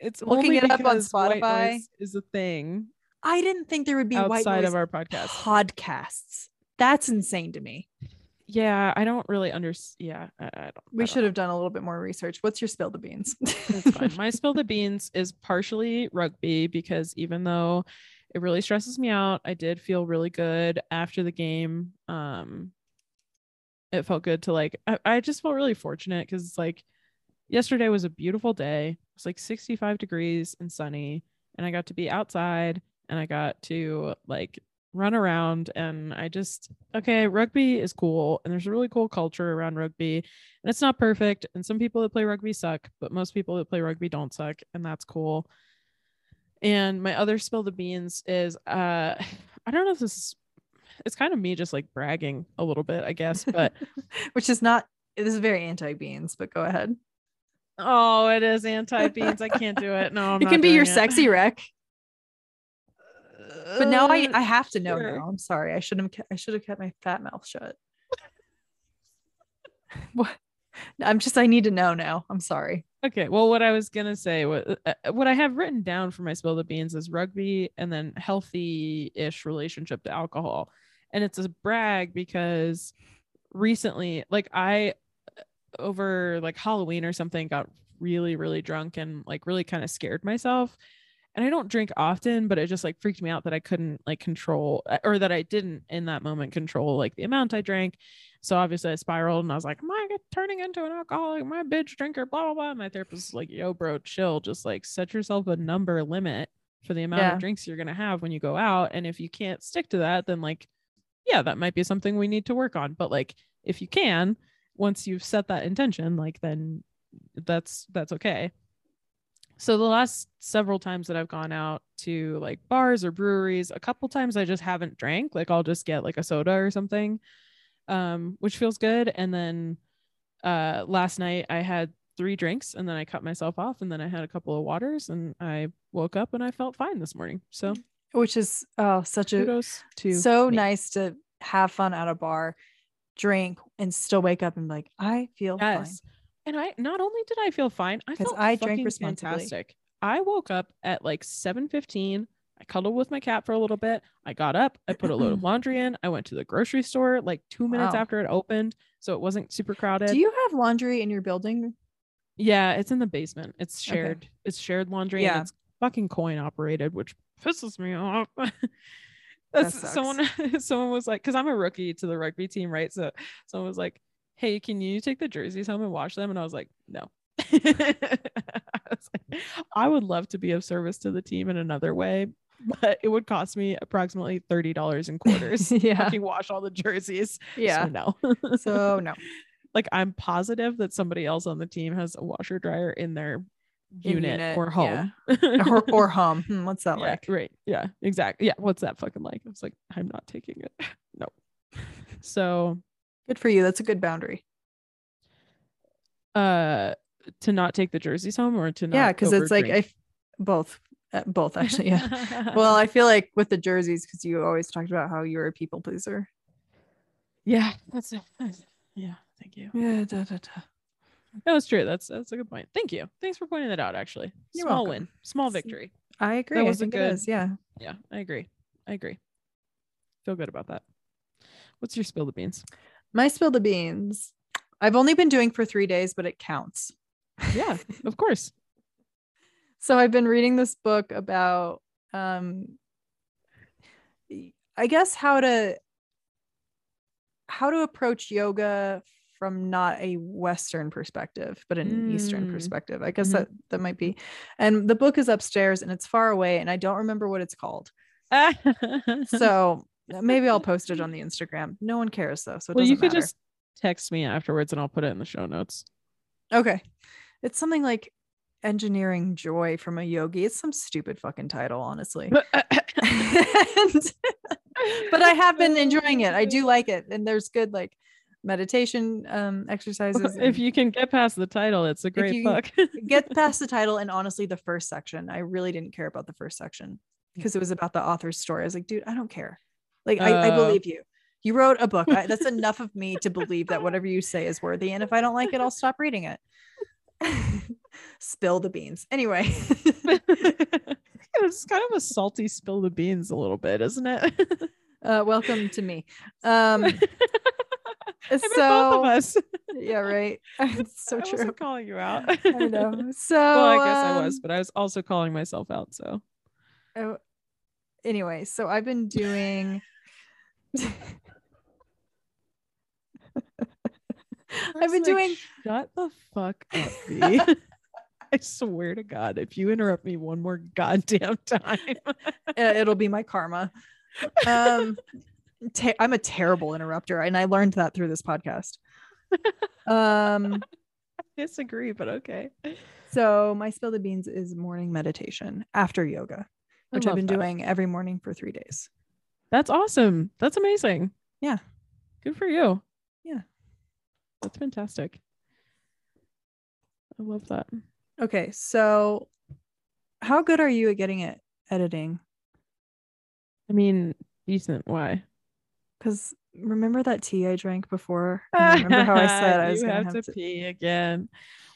It's Looking it up on Spotify. is a thing I didn't think there would be white outside of our podcast. podcasts. That's insane to me. Yeah, I don't really understand. Yeah, I, I don't. We I should don't have done a little bit more research. What's your spill the beans? My spill the beans is partially rugby because even though it really stresses me out, I did feel really good after the game. Um, it felt good to like. I, I just felt really fortunate because it's like yesterday was a beautiful day. It's like 65 degrees and sunny, and I got to be outside and I got to like run around and I just okay, rugby is cool and there's a really cool culture around rugby and it's not perfect and some people that play rugby suck, but most people that play rugby don't suck and that's cool. And my other spill the beans is uh I don't know if this is it's kind of me just like bragging a little bit, I guess, but Which is not, this is very anti beans, but go ahead. Oh, it is anti beans. I can't do it. No, I'm it can be your it. sexy rec. But now I, Uh, I have to know sure. now. I'm sorry. I should have I should have kept my fat mouth shut. what? I'm just I need to know now. I'm sorry. Okay, well, what I was gonna say, what uh, what I have written down for my spill the beans is rugby and then healthy-ish relationship to alcohol, and it's a brag because recently, like I, over like Halloween or something, got really really drunk and like really kind of scared myself, and I don't drink often, but it just like freaked me out that I couldn't like control uh, or that I didn't in that moment control like the amount I drank. So obviously I spiraled and I was like, Am I turning into an alcoholic? Am I a bitch drinker? Blah blah blah. My therapist was like, Yo, bro, chill. Just like set yourself a number limit for the amount Yeah. of drinks you're gonna have when you go out. And if you can't stick to that, then like, yeah, that might be something we need to work on. But like if you can, once you've set that intention, like then that's that's okay. So the last several times that I've gone out to like bars or breweries, a couple times I just haven't drank. Like I'll just get like a soda or something, um, which feels good. And then uh, last night I had three drinks and then I cut myself off and then I had a couple of waters and I woke up and I felt fine this morning. So Which is oh such a kudos to so me. nice to have fun at a bar, drink, and still wake up and be like, I feel fine. And I not only did I feel fine, I felt I drank responsibly. fantastic. I woke up at like 7:15. I cuddled with my cat for a little bit. I got up, I put a load of laundry in. I went to the grocery store like 2 minutes Wow. after it opened, so it wasn't super crowded. Do you have laundry in your building? yeah, it's in the basement. It's Okay. shared. It's shared laundry Yeah. and it's fucking coin operated, which pisses me off. That's sucks. someone someone was like cuz I'm a rookie to the rugby team, right? So someone was like, "Hey, can you take the jerseys home and wash them?" And I was like, "No." I, was like, I would love to be of service to the team in another way, but it would cost me approximately $30 in quarters. to Yeah. fucking wash all the jerseys. Yeah. So no. So no. like I'm positive that somebody else on the team has a washer dryer in their unit, unit, or yeah. home or, or hum. Hmm, what's that yeah, like? right yeah exactly yeah what's that fucking like i was like i'm not taking it no so Good for you. That's a good boundary. uh to not take the jerseys home or to not yeah, because it's like I both, uh, both actually. Yeah. well, I feel like with the jerseys, because you always talked about how you're a people pleaser. yeah that's it that's- yeah thank you Yeah. Da, da, da. that was true that's that's a good point thank you thanks for pointing that out actually You're small welcome. win small victory I agree. That was a good-. Yeah. yeah i agree i agree feel good about that what's your spill the beans My spill the beans. I've only been doing for three days, but it counts. yeah of course so I've been reading this book about um I guess how to how to approach yoga from not a western perspective but an eastern Mm. perspective. I guess Mhm. that that might be. And the book is upstairs and it's far away and I don't remember what it's called. So maybe I'll post it on the Instagram. No one cares though, so well, you could matter. just text me afterwards and I'll put it in the show notes. Okay. It's something like engineering joy from a yogi. It's some stupid fucking title, honestly. And- but I have been enjoying it. I do like it. And there's good like meditation um exercises. if you can get past the title, it's a great book. get past the title and honestly the first section, I really didn't care about the first section because it was about the author's story. I was like, dude, I don't care. Like I, I Uh. believe you. You wrote a book. I, that's enough of me to believe that whatever you say is worthy. And if I don't like it, I'll stop reading it. Spill the beans. Anyway. it's kind of a salty spill the beans a little bit, isn't it? uh, welcome to me. Um, I meant both of so us. yeah, right. It's so I true. wasn't calling you out. I know. So well, I guess I was, um, but I was also calling myself out. So oh, anyway, so I've been doing. I've been like, doing. Shut the fuck up, B. I swear to God, if you interrupt me one more goddamn time, uh, it'll be my karma. Um, te- I'm a terrible interrupter, and I learned that through this podcast. Um, I disagree, but okay. so my spill the beans is morning meditation after yoga, which I've been that. doing every morning for three days. That's awesome. That's amazing. Yeah. Good for you. Yeah. That's fantastic. I love that. Okay, so how good are you at getting it editing? I mean, decent. Why? Because remember that tea I drank before? And remember how I said I was gonna have, have to, to. pee again.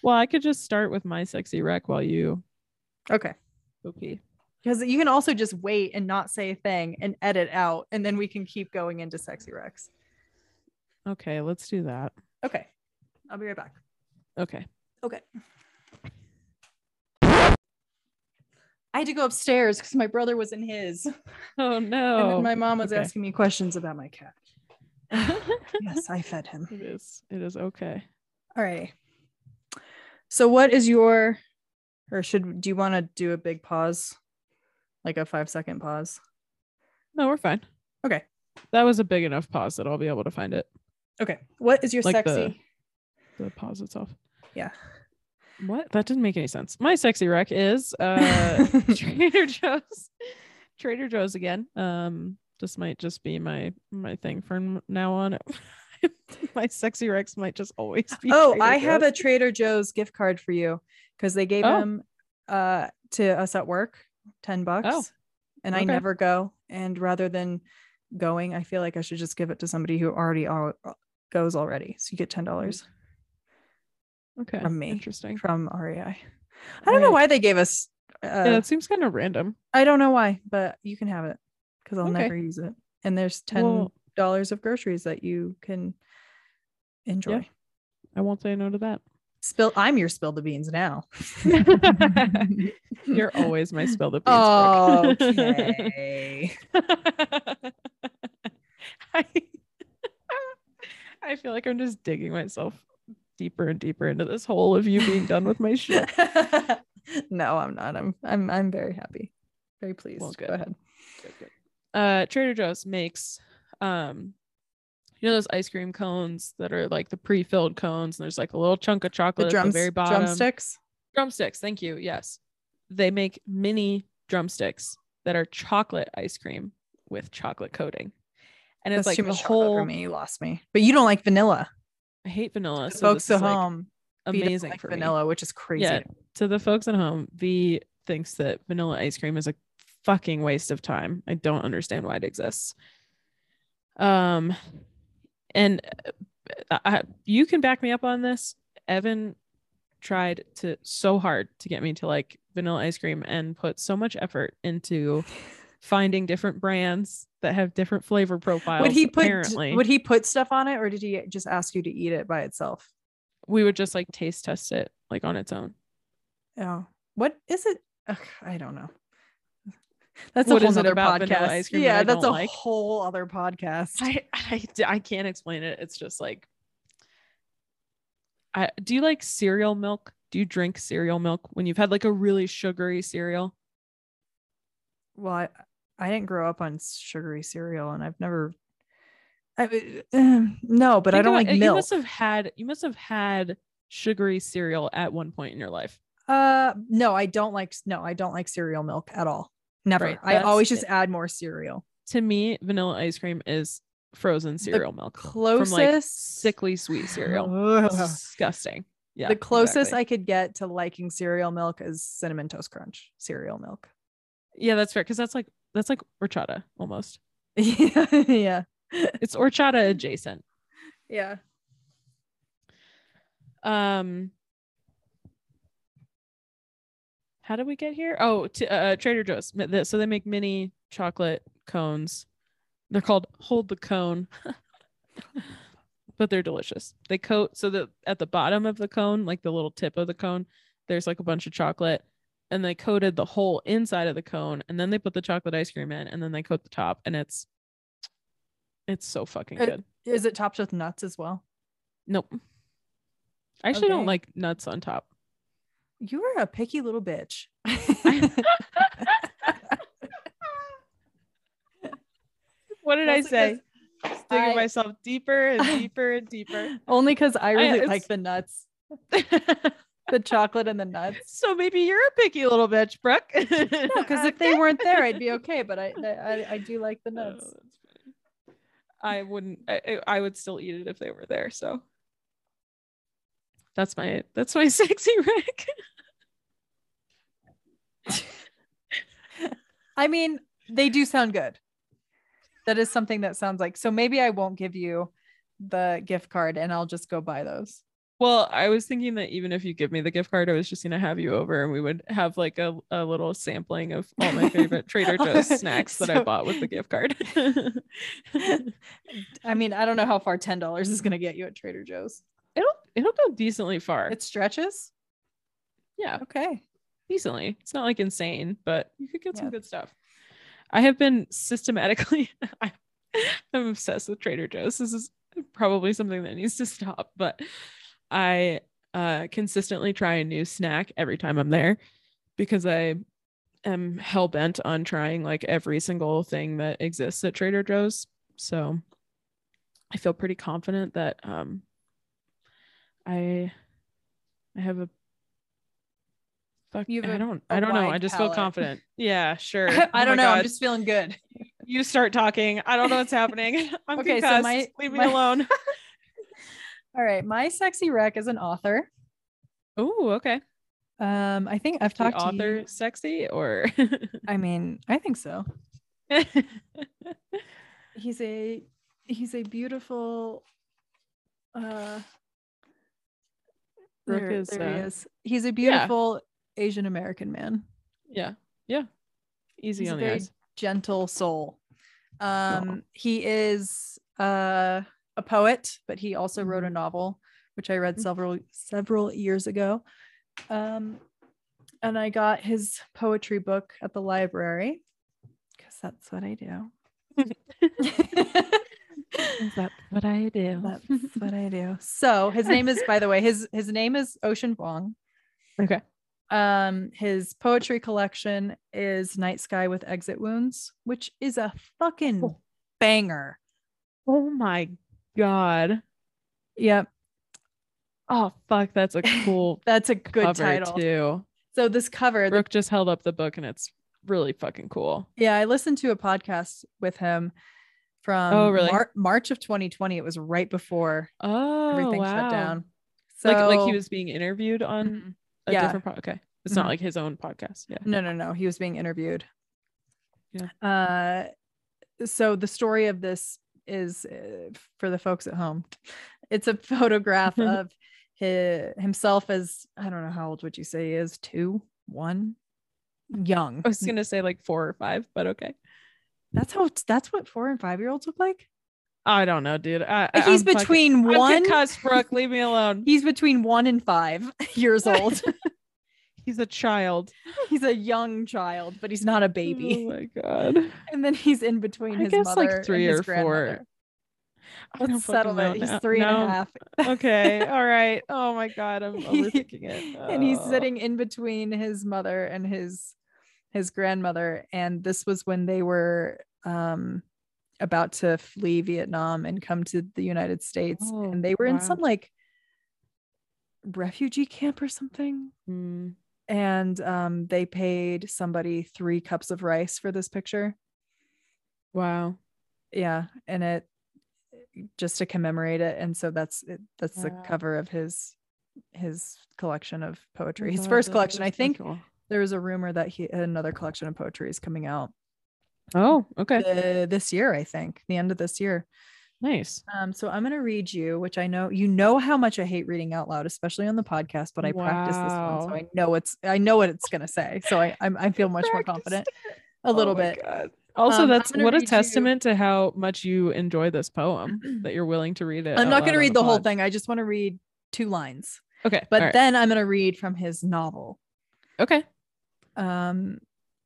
Well, I could just start with my sexy rec while you Okay, go pee. Because you can also just wait and not say a thing and edit out, and then we can keep going into sexy recs. Okay, let's do that. Okay, I'll be right back. Okay. Okay. I had to go upstairs because my brother was in his. Oh And no. then my mom was okay. asking me questions about my cat. yes, I fed him. it is. It is okay. All right. So what is your or should do you want to do a big pause? Like a 5 second pause? No, we're fine. Okay. That was a big enough pause that I'll be able to find it. Okay. What is your Like sexy? The pause itself. Yeah. What? That didn't make any sense. My sexy rec is uh Trader Joe's. Trader Joe's again. Um, this might just be my my thing from now on. my sexy recs might just always be. Oh, Trader I have a Trader Joe's gift card for you because they gave Oh. them uh to us at work 10 bucks. Oh, and I never go. And rather than going, I feel like I should just give it to somebody who already all, goes already. So you get ten dollars okay. from me. Interesting. from REI. I don't know why they gave us. Uh, yeah, it seems kind of random. I don't know why, but you can have it because I'll Okay. never use it. And there's ten Well- dollars of groceries that you can enjoy. I won't say no to that. Spill. I'm your spill the beans now. You're always my spill the beans. Brooke. okay. I, I feel like I'm just digging myself deeper and deeper into this hole of you being done with my shit. no, I'm not. I'm I'm I'm very happy. Very pleased. Well, Go good. ahead. Uh, Trader Joe's makes, um, you know those ice cream cones that are like the pre-filled cones, and there's like a little chunk of chocolate The drums, at the very bottom. drumsticks. Drumsticks. Thank you. Yes, they make mini drumsticks that are chocolate ice cream with chocolate coating, and it's That's like too much whole. for me. You lost me. But you don't like vanilla. I hate vanilla. So folks at like home amazing like for vanilla, me. which is crazy. Yeah. To the folks at home, V thinks that vanilla ice cream is a fucking waste of time. I don't understand why it exists. Um, and uh, I, you can back me up on this. Evan tried to so hard to get me to like vanilla ice cream and put so much effort into finding different brands that have different flavor profiles. Would he put apparently would he put stuff on it or did he just ask you to eat it by itself? we would just like taste test it like on its own. Oh. What is it? Ugh, I don't know. That's What a whole other podcast. that yeah, I that's a like? whole other podcast. I I can't explain it. It's just like I do you like cereal milk? Do you drink cereal milk when you've had like a really sugary cereal? well, I, I didn't grow up on sugary cereal and I've never I, um, no, but I don't about like it, You must have had you must have had sugary cereal at one point in your life. Uh, no, I don't like. No, I don't like cereal milk at all. Never. Right, I that's always just it. add more cereal. To me, vanilla ice cream is frozen cereal milk from like Closest sickly sweet cereal. Disgusting. Yeah. the closest exactly. I could get to liking cereal milk is cinnamon toast crunch cereal milk. Yeah, that's fair because that's like that's like horchata almost. yeah, yeah, It's horchata adjacent. yeah. Um, how did we get here? Oh, to, uh, Trader Joe's. So they make mini chocolate cones. They're called Hold the Cone, but they're delicious. They coat so that at the bottom of the cone, like the little tip of the cone, there's like a bunch of chocolate, and they coated the whole inside of the cone, and then they put the chocolate ice cream in, and then they coat the top, and it's it's so fucking It- good. Is it topped with nuts as well? Nope. I actually don't like nuts on top. You are a picky little bitch. What did I say? Digging I- myself deeper and deeper and deeper. Only because I really it's- like the nuts, the chocolate and the nuts. so maybe you're a picky little bitch, Brooke. No, because if they weren't there, I'd be okay. But I, I, I do like the oh, nuts. Oh, that's funny. I wouldn't. I, I I would still eat it if they were there. So That's my that's my sexy rec. I mean, they do sound good. That is something that sounds like so maybe I won't give you the gift card and I'll just go buy those. Well, I was thinking that even if you give me the gift card, I was just gonna have you over and we would have like a, a little sampling of all my favorite Trader Joe's snacks that I bought with the gift card. I mean, I don't know how far ten dollars is gonna get you at Trader Joe's. It'll go decently far. It stretches. yeah, Okay. decently. It's not like insane, but you could get some good stuff. I have been systematically I- I'm obsessed with Trader Joe's. This is probably something that needs to stop, but I uh consistently try a new snack every time I'm there because I am hell bent on trying like every single thing that exists at Trader Joe's. So I feel pretty confident that um I I have a fuck You have I a- don't a I don't know. I just feel confident. Yeah, sure. I Oh don't my know. I'm just feeling good. you start talking. I don't know what's happening. I'm Okay, so my- Leave me my- alone. All right. My sexy rec is an author. Oh, okay. Um, I think I've The talked to author sexy or I mean, I think so. He's a he's a beautiful uh Brooke there, is, there he uh, is. He's a beautiful Asian American man. yeah. Yeah. Easy He's a on the very eyes. gentle soul. Um, he is uh, a poet, but he also wrote a Mhm. novel, which I read Mhm. several several years ago. Um, and I got his poetry book at the library because that's what I do. That's what I do. That's what I do. So his name is, by the way, his his name is Ocean Vuong. Okay. Um, his poetry collection is Night Sky with Exit Wounds, which is a fucking Oh. banger. Oh my god. Yep, Oh fuck, that's a cool that's a good title. too. So this cover, the- Brooke just held up the book and it's really fucking cool. yeah, I listened to a podcast with him from Oh, really? Mar- March of 2020. It was right before Oh, everything wow. shut down. So like like he was being interviewed on Mhm. a yeah. different. Okay. It's not Mhm. like his own podcast. Yeah. No, no, no. He was being interviewed. Yeah. Uh, so the story of this is uh, for the folks at home. It's a photograph of his, himself as I don't know how old would you say he is? Two, one, young. I was gonna say like four or five, but okay. That's how. That's what four and five year olds look like. I don't know, dude. I, He's I'm between I'm one. concussed, Brooke. Leave me alone. He's between one and five years old. He's a child. he's a young child, but he's not a baby. Oh my god. And then he's in between I his guess, like, mother three and his or four. grandmother. I don't Let's settle it. He's three and a half. Okay. All right. Oh my god. I'm overthinking it. and he's Oh. sitting in between his mother and his his grandmother and this was when they were um about to flee Vietnam and come to the United States Oh, and they were in some like refugee camp or something Hmm. and um they paid somebody 3 cups of rice for this picture Wow. yeah and it just to commemorate it and so that's it, that's the cover of his his collection of poetry Oh his God, first collection i think cool. There was a rumor that he had another collection of poetry is coming out Oh, okay. uh, this year i think the end of this year Nice. um so i'm going to read you which i know you know how much i hate reading out loud especially on the podcast but i practice this one so i know it's i know what it's going to say so i I'm, i feel much more confident a little Oh my bit God. Also, Um, that's what a read you- testament to how much you enjoy this poem that you're willing to read it. i'm not gonna read the, whole thing i just want to read two lines Okay. but right. then i'm going to read from his novel okay. Um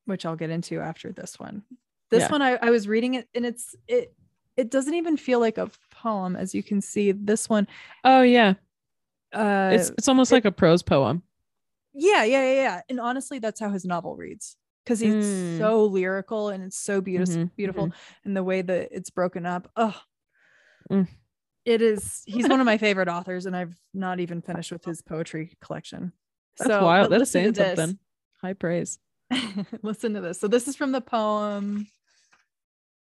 which i'll get into after this one this Yeah. one I, I was reading it and it's it it doesn't even feel like a poem as you can see this one Oh yeah. uh It's it's almost it- like a prose poem. yeah yeah yeah yeah and honestly that's how his novel reads because he's Mm. so lyrical and it's so beautiful Mhm, beautiful and the way that it's broken up oh Mm. it is he's one of my favorite authors and i've not even finished with his poetry collection That's so wild. listen to saying something. High praise. listen to this so this is from the poem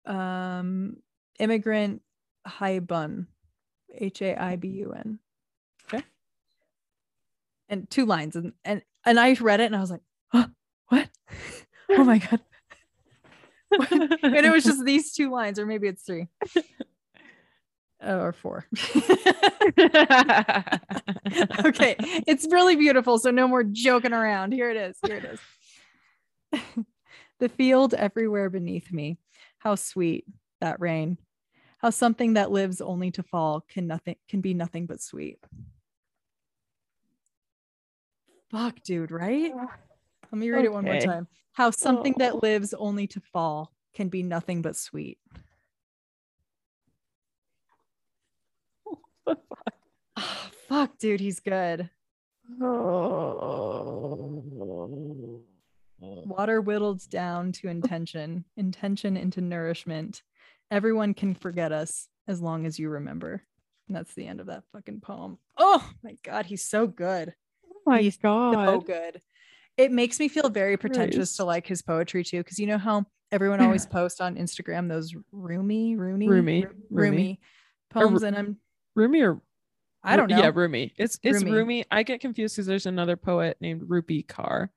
um immigrant high haibun h-a-i-b-u-n Okay. and two lines and and and I read it and I was like, huh, what? oh my god. and it was just these two lines, or maybe it's three. Oh, or four. okay. It's really beautiful. So no more joking around. Here it is. Here it is. the field everywhere beneath me. How sweet that rain. How something that lives only to fall can nothing can be nothing but sweet. Fuck, dude, right? Let me read it one more time. How something Oh. that lives only to fall can be nothing but sweet. Ah, fuck, dude, he's good. Water whittled down to intention, intention into nourishment. Everyone can forget us as long as you remember. And that's the end of that fucking poem. Oh my god, he's so good. Oh my He's god. So good. It makes me feel very pretentious to like his poetry too, because you know how everyone always posts on Instagram those Rumi, Rooney, Ru- Rumi. Rumi Or poems, and I'm Rumi or I don't know. Yeah, Rumi. It's it's Rumi. Rumi. I get confused because there's another poet named Rupi Kaur,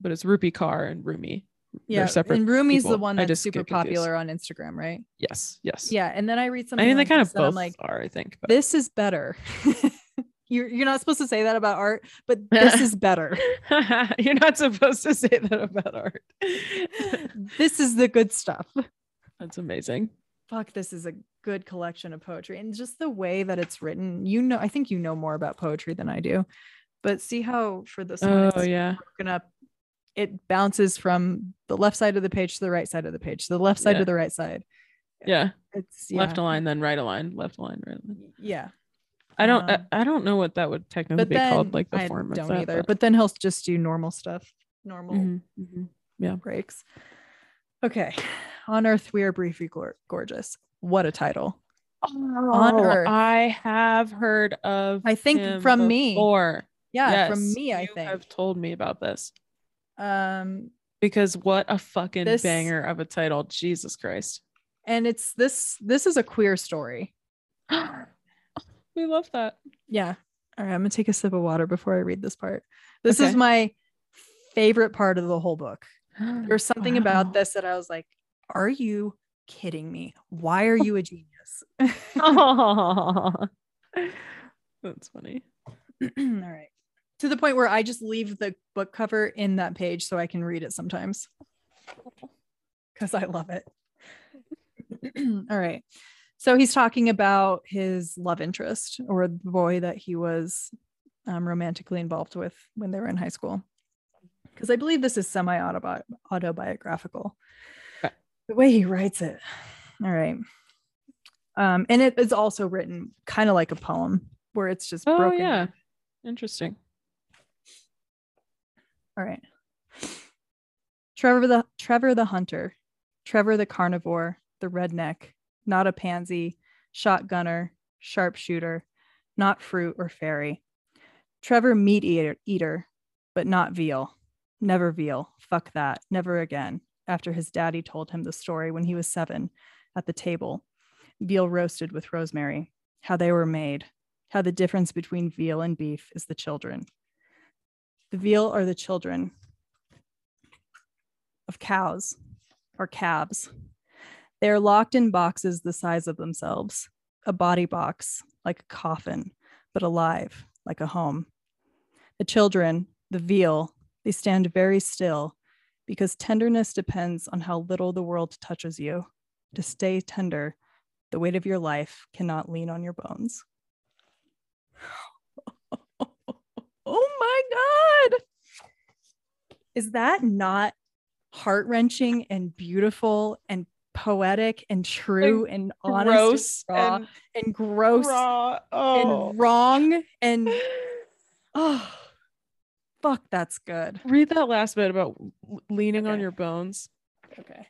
but it's Rupi Kaur and Rumi. They're yeah, separate and Rumi's the one that's super popular on Instagram, right? Yes, yes. Yeah, and then I read something. I mean, they kind of and I'm both like, are, I think. But this is better. you're you're not supposed to say that about art, but this is better. you're not supposed to say that about art. this is the good stuff. That's amazing. Fuck, this is a good collection of poetry, and just the way that it's written. You know, I think you know more about poetry than I do, but see how for this one Oh it's yeah. broken up. It bounces from the left side of the page to the right side of the page, the left side Yeah. to the right side. Yeah. It's yeah, Left align, then right align, left align, right align. Yeah, I don't Um, I, I don't know what that would technically be called, like the I form don't that. either. But. then he'll just do normal stuff, normal Mhm, mhm. breaks. Okay, on Earth we are briefly gor- gorgeous. What a title! On Oh, Earth. I have heard of I think him from me. before. Yeah, from me, I you think. have told me about this Um, because what a fucking This- banger of a title, Jesus Christ! and it's this. This is a queer story. we love that. Yeah. All right, I'm gonna take a sip of water before I read this part. This is my favorite part of the whole book. There's something Wow. about this that I was like, "Are you kidding me? Why are you a genius?" That's funny. All right. To the point where I just leave the book cover in that page so I can read it sometimes because I love it. All right. So he's talking about his love interest or the boy that he was um, romantically involved with when they were in high school. Because I believe this is semi autobiographical. Okay. The way he writes it. All right. Um, and it is also written kind of like a poem where it's just Oh broken. yeah. Interesting. All right. Trevor the Trevor the hunter, Trevor the carnivore, the redneck, not a pansy, shotgunner, sharpshooter, not fruit or fairy. Trevor meat eater, eater, but not veal. Never veal. Fuck that. Never again. After his daddy told him the story when he was seven at the table. Veal roasted with rosemary, how they were made, how the difference between veal and beef is the children. The veal are the children of cows or calves. They are locked in boxes the size of themselves, a body box like a coffin, but alive like a home. The children, the veal, they stand very still because tenderness depends on how little the world touches you. To stay tender, the weight of your life cannot lean on your bones. oh my God. Is that not heart wrenching and beautiful and poetic and true and, honest Gross and, raw and and, gross raw. Oh. and wrong and oh fuck that's good Read that last bit about leaning on your bones, okay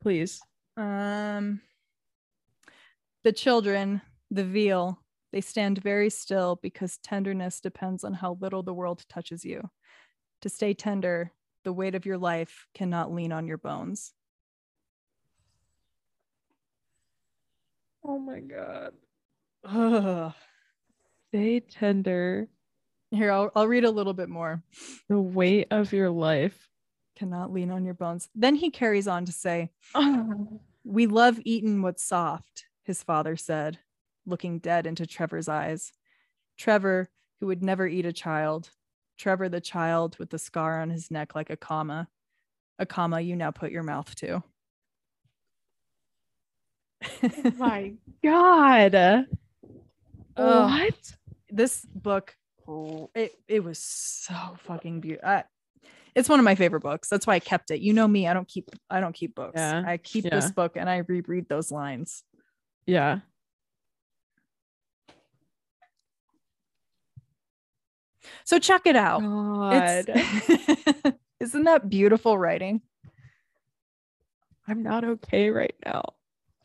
please. um the children the veal they stand very still because tenderness depends on how little the world touches you to stay tender the weight of your life cannot lean on your bones Oh my god. Ugh. Stay tender. Here, I'll, I'll read a little bit more. The weight of your life. Cannot lean on your bones. Then he carries on to say, We love eating what's soft, his father said, looking dead into Trevor's eyes. Trevor, who would never eat a child. Trevor, the child with the scar on his neck like a comma. A comma you now put your mouth to. Oh my God. What? this book it, it was so fucking beautiful it's one of my favorite books. That's why i kept it. You know me i don't keep i don't keep books. Yeah, i keep this book and i reread those lines. Yeah. so check it out. Isn't that beautiful writing? I'm not okay right now.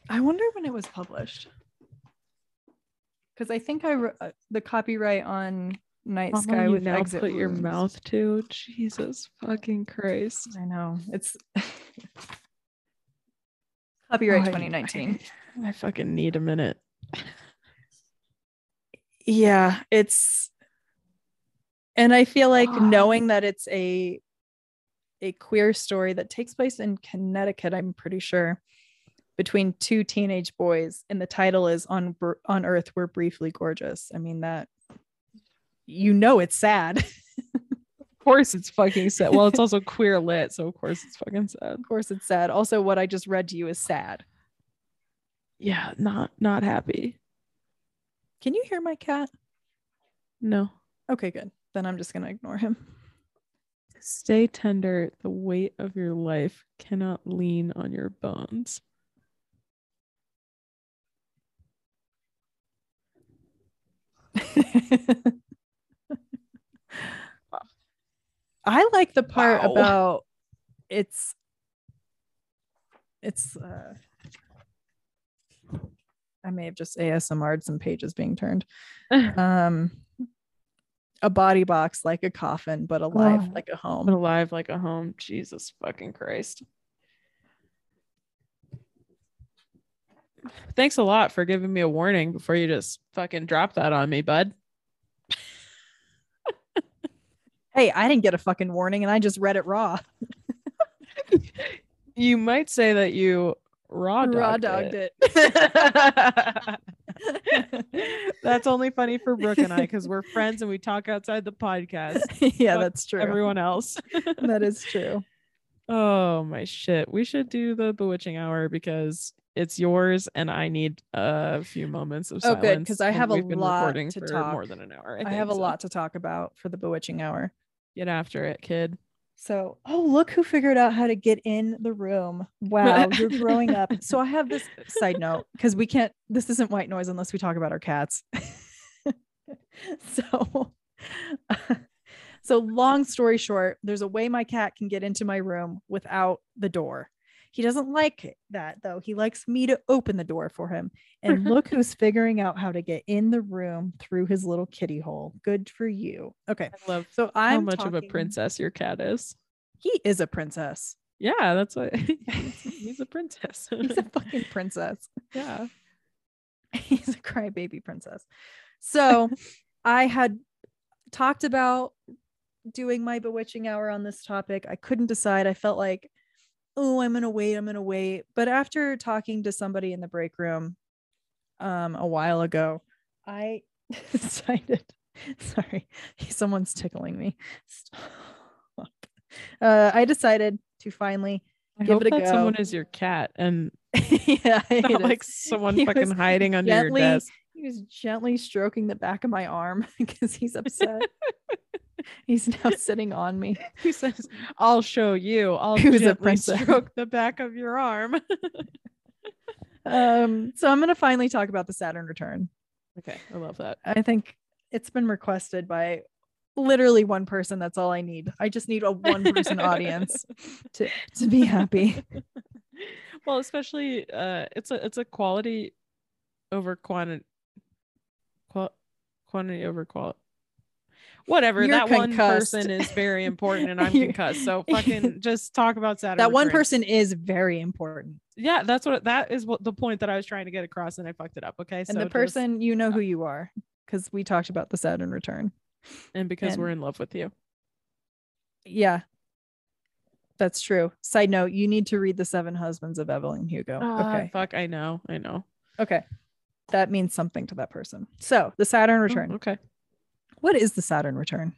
i wonder when it was published. Because i think i wr- uh, the copyright on night sky with now exit put your mouth to. Jesus fucking Christ. i know it's copyright Oh, 2019 I, I fucking need a minute. yeah it's and i feel like Ah. knowing that it's a a queer story that takes place in connecticut i'm pretty sure between two teenage boys and the title is on on earth we're briefly gorgeous i mean that you know it's sad Of course it's fucking sad. Well, it's also queer lit, so of course it's fucking sad. of course it's sad also what i just read to you is sad Yeah, not not happy. can you hear my cat No. okay good then i'm just gonna ignore him Stay tender. The weight of your life cannot lean on your bones. I like the part Wow. about it's it's uh I may have just ASMR'd some pages being turned. Um a body box like a coffin, but alive Oh. like a home. But alive like a home. Jesus fucking Christ. Thanks a lot for giving me a warning before you just fucking drop that on me, bud. Hey, I didn't get a fucking warning and I just read it raw. You might say that you raw dogged, raw dogged it. it. That's only funny for Brooke and I because we're friends and we talk outside the podcast. yeah, that's true. Everyone else. that is true. Oh my shit. We should do the bewitching hour because it's yours and I need a few moments of Oh, silence. good, 'cause I have a lot recording to talk. more than an hour. I, I, have a so lot to talk about for the bewitching hour. Get after it, kid. So, oh, look who figured out how to get in the room. Wow, you're growing up. So, I have this side note because we can't, this isn't white noise unless we talk about our cats. so, so long story short, there's a way my cat can get into my room without the door. He doesn't like that though. He likes me to open the door for him. And look who's figuring out how to get in the room through his little kitty hole. Good for you. Okay. I love So I'm how much of a princess your cat is. He is a princess. Yeah, that's what he's, he's a princess. He's a fucking princess. yeah. He's a crybaby princess. So I had talked about doing my bewitching hour on this topic. I couldn't decide. I felt like, oh, I'm gonna wait, I'm gonna wait. But after talking to somebody in the break room um a while ago, I decided sorry, someone's tickling me. Uh, I decided to finally I Give it a that someone is your cat and yeah, not like someone He fucking hiding under gently- your desk. He was gently stroking the back of my arm because he's upset. he's now sitting on me. He says, "I'll show you. I'll Who's a gently stroke the back of your arm." Um, so I'm gonna finally talk about the Saturn return. okay, I love that. I think it's been requested by literally one person. That's all I need. I just need a one person audience to to be happy. well, especially uh, it's a it's a quality over quantity, qual- quantity over quality. Whatever. You're that one person is very important, and I'm concussed. So fucking just talk about Saturn. That one person is very important. Yeah, that's what that is. What the point that I was trying to get across, and I fucked it up. Okay, And so the just- person, you know who you are. because we talked about the Saturn return. And because And- we're in love with you. Yeah. That's true. Side note, you need to read The Seven Husbands of Evelyn Hugo. Ah, okay. Fuck, I know. I know. Okay. That means something to that person. So, the Saturn Oh, return. okay. What is the Saturn return?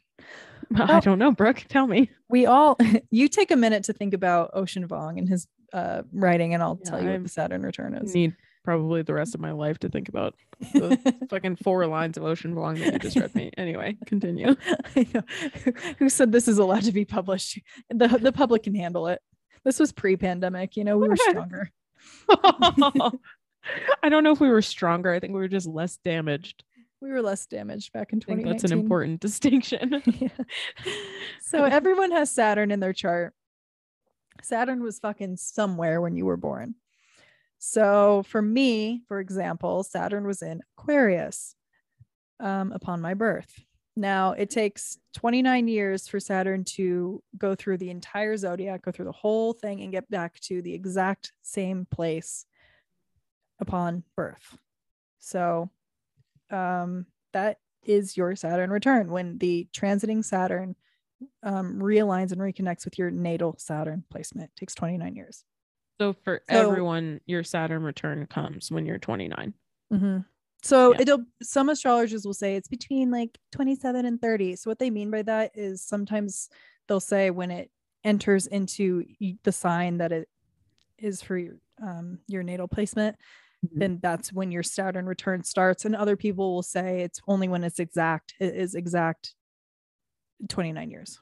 I Well- don't know, Brooke. Tell me. We all you take a minute to think about Ocean Vuong and his uh writing and I'll Yeah, tell you what I'm- the Saturn return is. Need probably the rest of my life to think about the fucking four lines of Ocean Vuong that you just read me. Anyway, continue. I. Who said this is allowed to be published? The the public can handle it. This was pre-pandemic, you know, we were stronger. I don't know if we were stronger. I think we were just less damaged. We were less damaged back in I think 2019. that's an important distinction. Yeah. So everyone has Saturn in their chart. Saturn was fucking somewhere when you were born. So for me, for example, Saturn was in Aquarius um, upon my birth. Now it takes 29 years for Saturn to go through the entire zodiac, go through the whole thing, and get back to the exact same place upon birth. So um, that is your Saturn return when the transiting Saturn um, realigns and reconnects with your natal Saturn placement. It takes 29 years. so for So- everyone, your Saturn return comes when you're 29. Mhm. So Yeah. it'll some astrologers will say it's between like 27 and 30. So what they mean by that is sometimes they'll say when it enters into the sign that it is for your um, your natal placement, Mhm. then that's when your Saturn return starts. And other people will say it's only when it's exact. It is exact 29 years.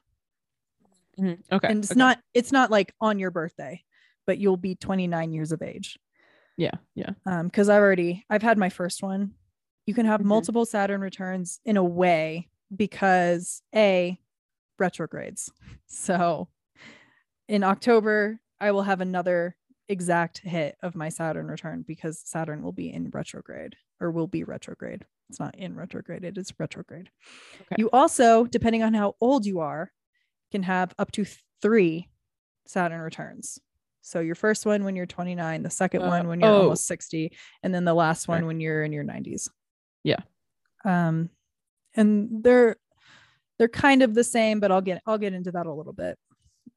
Mhm. Okay. and it's okay. not it's not like on your birthday but you'll be 29 years of age Yeah. Yeah. um because i've already i've had my first one you can have Mhm. multiple saturn returns in a way because a retrogrades so in october i will have another exact hit of my saturn return because saturn will be in retrograde or will be retrograde it's not in retrograde it is retrograde Okay. you also depending on how old you are can have up to three Saturn returns. So your first one when you're 29, the second Uh, one when you're oh. almost 60, and then the last one when you're in your 90s. Yeah. Um, and they're they're kind of the same, but I'll get I'll get into that a little bit.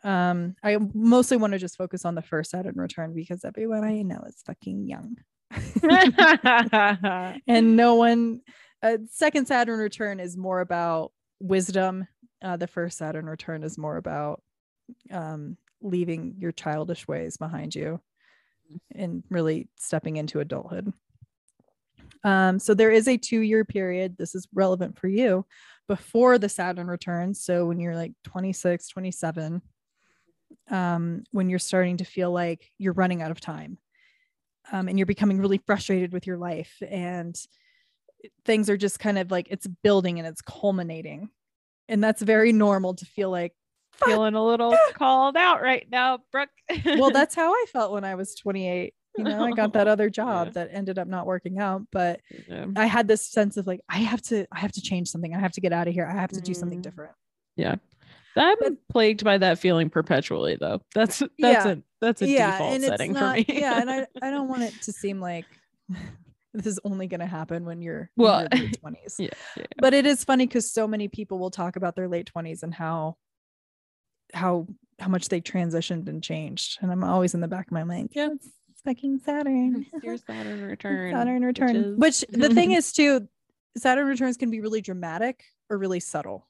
Um, I mostly want to just focus on the first Saturn return because everyone I know is fucking young. and no one uh, second saturn return is more about wisdom. Uh, the first saturn return is more about um, leaving your childish ways behind you and really stepping into adulthood. Um, so there is a two year period. This is relevant for you before the saturn returns. So when you're like 26 27 um, when you're starting to feel like you're running out of time um, and you're becoming really frustrated with your life and things are just kind of like it's building and it's culminating. And that's very normal to feel like Feeling a little called out right now, Brooke. well that's how i felt when i was 28 you know i got that other job Yeah. that ended up not working out but Yeah. i had this sense of like i have to i have to change something. I have to get out of here. I have to do something different. Different I'm plagued by that feeling perpetually, though. That's that's Yeah. a that's a default and it's setting not, for me. yeah and i i don't want it to seem like this is only going to happen when you're Well, in your 20s yeah, yeah. but it is funny because so many people will talk about their late 20s and how how how much they transitioned and changed and i'm always in the back of my mind Yeah. fucking saturn Your Saturn return. saturn return which the thing is too saturn returns can be really dramatic or really subtle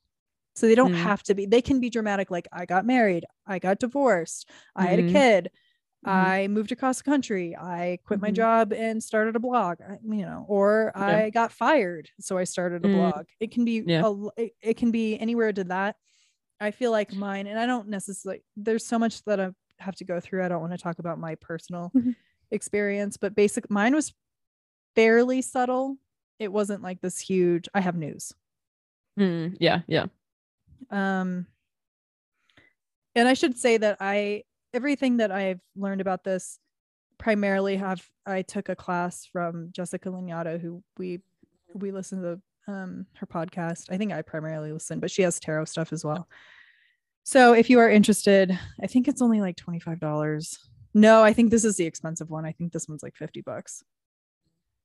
so they don't Mm. have to be they can be dramatic like i got married i got divorced i had a Mhm. kid Mhm. I moved across the country. I quit my job and started a blog, I- you know, or Yeah. I got fired. So I started a blog. It can be, Yeah. a it, it can be anywhere to that. I feel like mine, and I don't necessarily, there's so much that I have to go through. I don't want to talk about my personal Mhm. experience, but basic, mine was fairly subtle. It wasn't like this huge, I have news. Mm, yeah, yeah. Um, and I should say that I everything that I've learned about this primarily have I took a class from Jessica Lanyadoo, who we we listen to um her podcast. I think I primarily listen, but she has tarot stuff as well. So if you are interested, I think it's only like twenty five dollars. No, I think this is the expensive one. I think this one's like fifty bucks.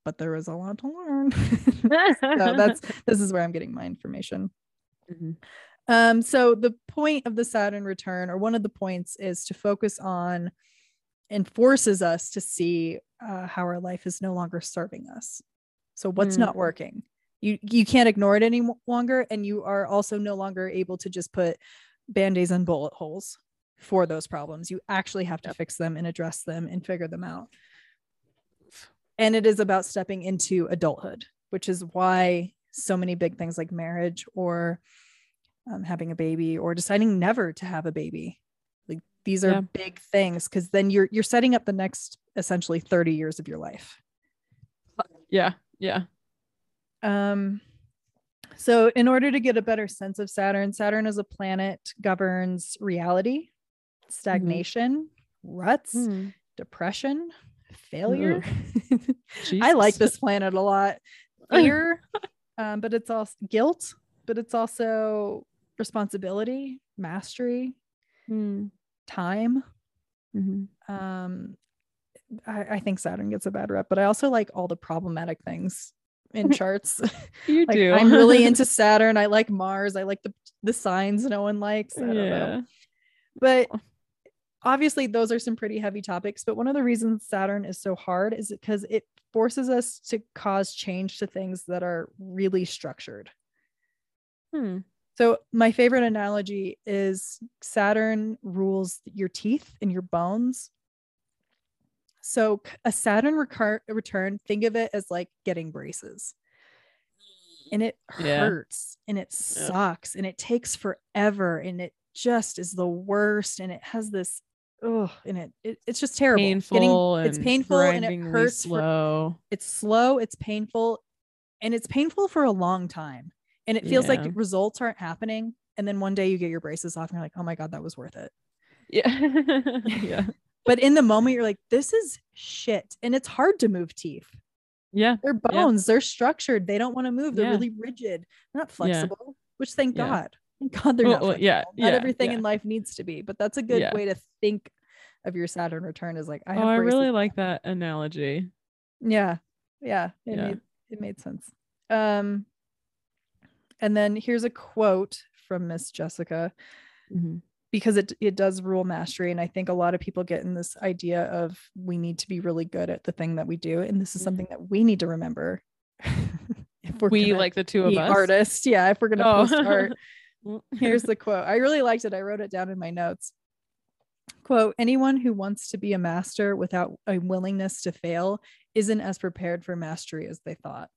but there is a lot to learn. so that's this is where I'm getting my information. Mhm. Um, so the point of the Saturn return, or one of the points, is to focus on and forces us to see uh, how our life is no longer serving us. So what's not Mm. working? You you can't ignore it any longer, and you are also no longer able to just put band-aids and bullet holes for those problems. You actually have to fix them and address them and figure them out. And it is about stepping into adulthood, which is why so many big things like marriage or um, having a baby or deciding never to have a baby like these are Yeah. big things because then you're you're setting up the next essentially 30 years of your life Yeah. Yeah. um so in order to get a better sense of saturn saturn as a planet governs reality stagnation ruts Mm. depression failure i like this planet a lot fear um, but it's also guilt but it's also responsibility mastery Mm. time Mhm. um I, I think saturn gets a bad rep but i also like all the problematic things in charts You like do. i'm really into saturn i like mars i like the the signs no one likes i don't know yeah. but obviously those are some pretty heavy topics but one of the reasons saturn is so hard is because it forces us to cause change to things that are really structured Hmm. So my favorite analogy is saturn rules your teeth and your bones so a saturn recar- return think of it as like getting braces and it Yeah. hurts and it sucks and it takes forever and it just is the worst and it has this oh and it, it it's just terrible Painful. it's painful and it hurts for- slow. it's slow it's painful and it's painful for a long time and it feels like results aren't happening and then one day you get your braces off and you're like oh my god that was worth it yeah. yeah. but in the moment you're like this is shit and it's hard to move teeth Yeah. they're bones they're structured they don't want to move they're Yeah. really rigid they're not flexible which thank Yeah. god thank god they're Well, not well, yeah, not yeah, everything yeah. in life needs to be but that's a good Yeah. way to think of your saturn return is like i have oh, I really like that analogy. Yeah. Yeah. It Yeah. made it made sense. Um and then here's a quote from Miss Jessica Mhm. because it it does rule mastery and I think a lot of people get in this idea of we need to be really good at the thing that we do and this is something that we need to remember. if we're We like the two of us. artists. Yeah, if we're going to Oh. post art. Here's the quote. I really liked it. I wrote it down in my notes. Quote Anyone who wants to be a master without a willingness to fail isn't as prepared for mastery as they thought.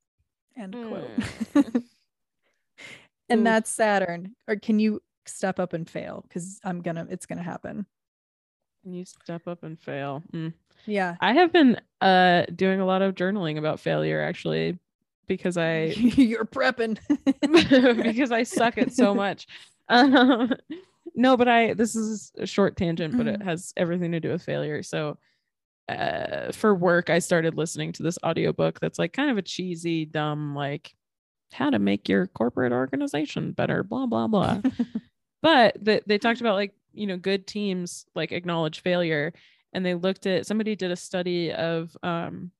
End quote. and Oof. that's Saturn. Or can you step up and fail? Because I'm gonna, it's gonna happen. Can you step up and fail? Mm. Yeah. I have been uh doing a lot of journaling about failure actually because I You're prepping. because I suck at so much. Um, no, but I this is a short tangent, but it has everything to do with failure. So uh for work I started listening to this audiobook that's like kind of a cheesy, dumb, like how to make your corporate organization better, blah blah blah. but the, they talked about like you know good teams like acknowledge failure. And they looked at somebody did a study of um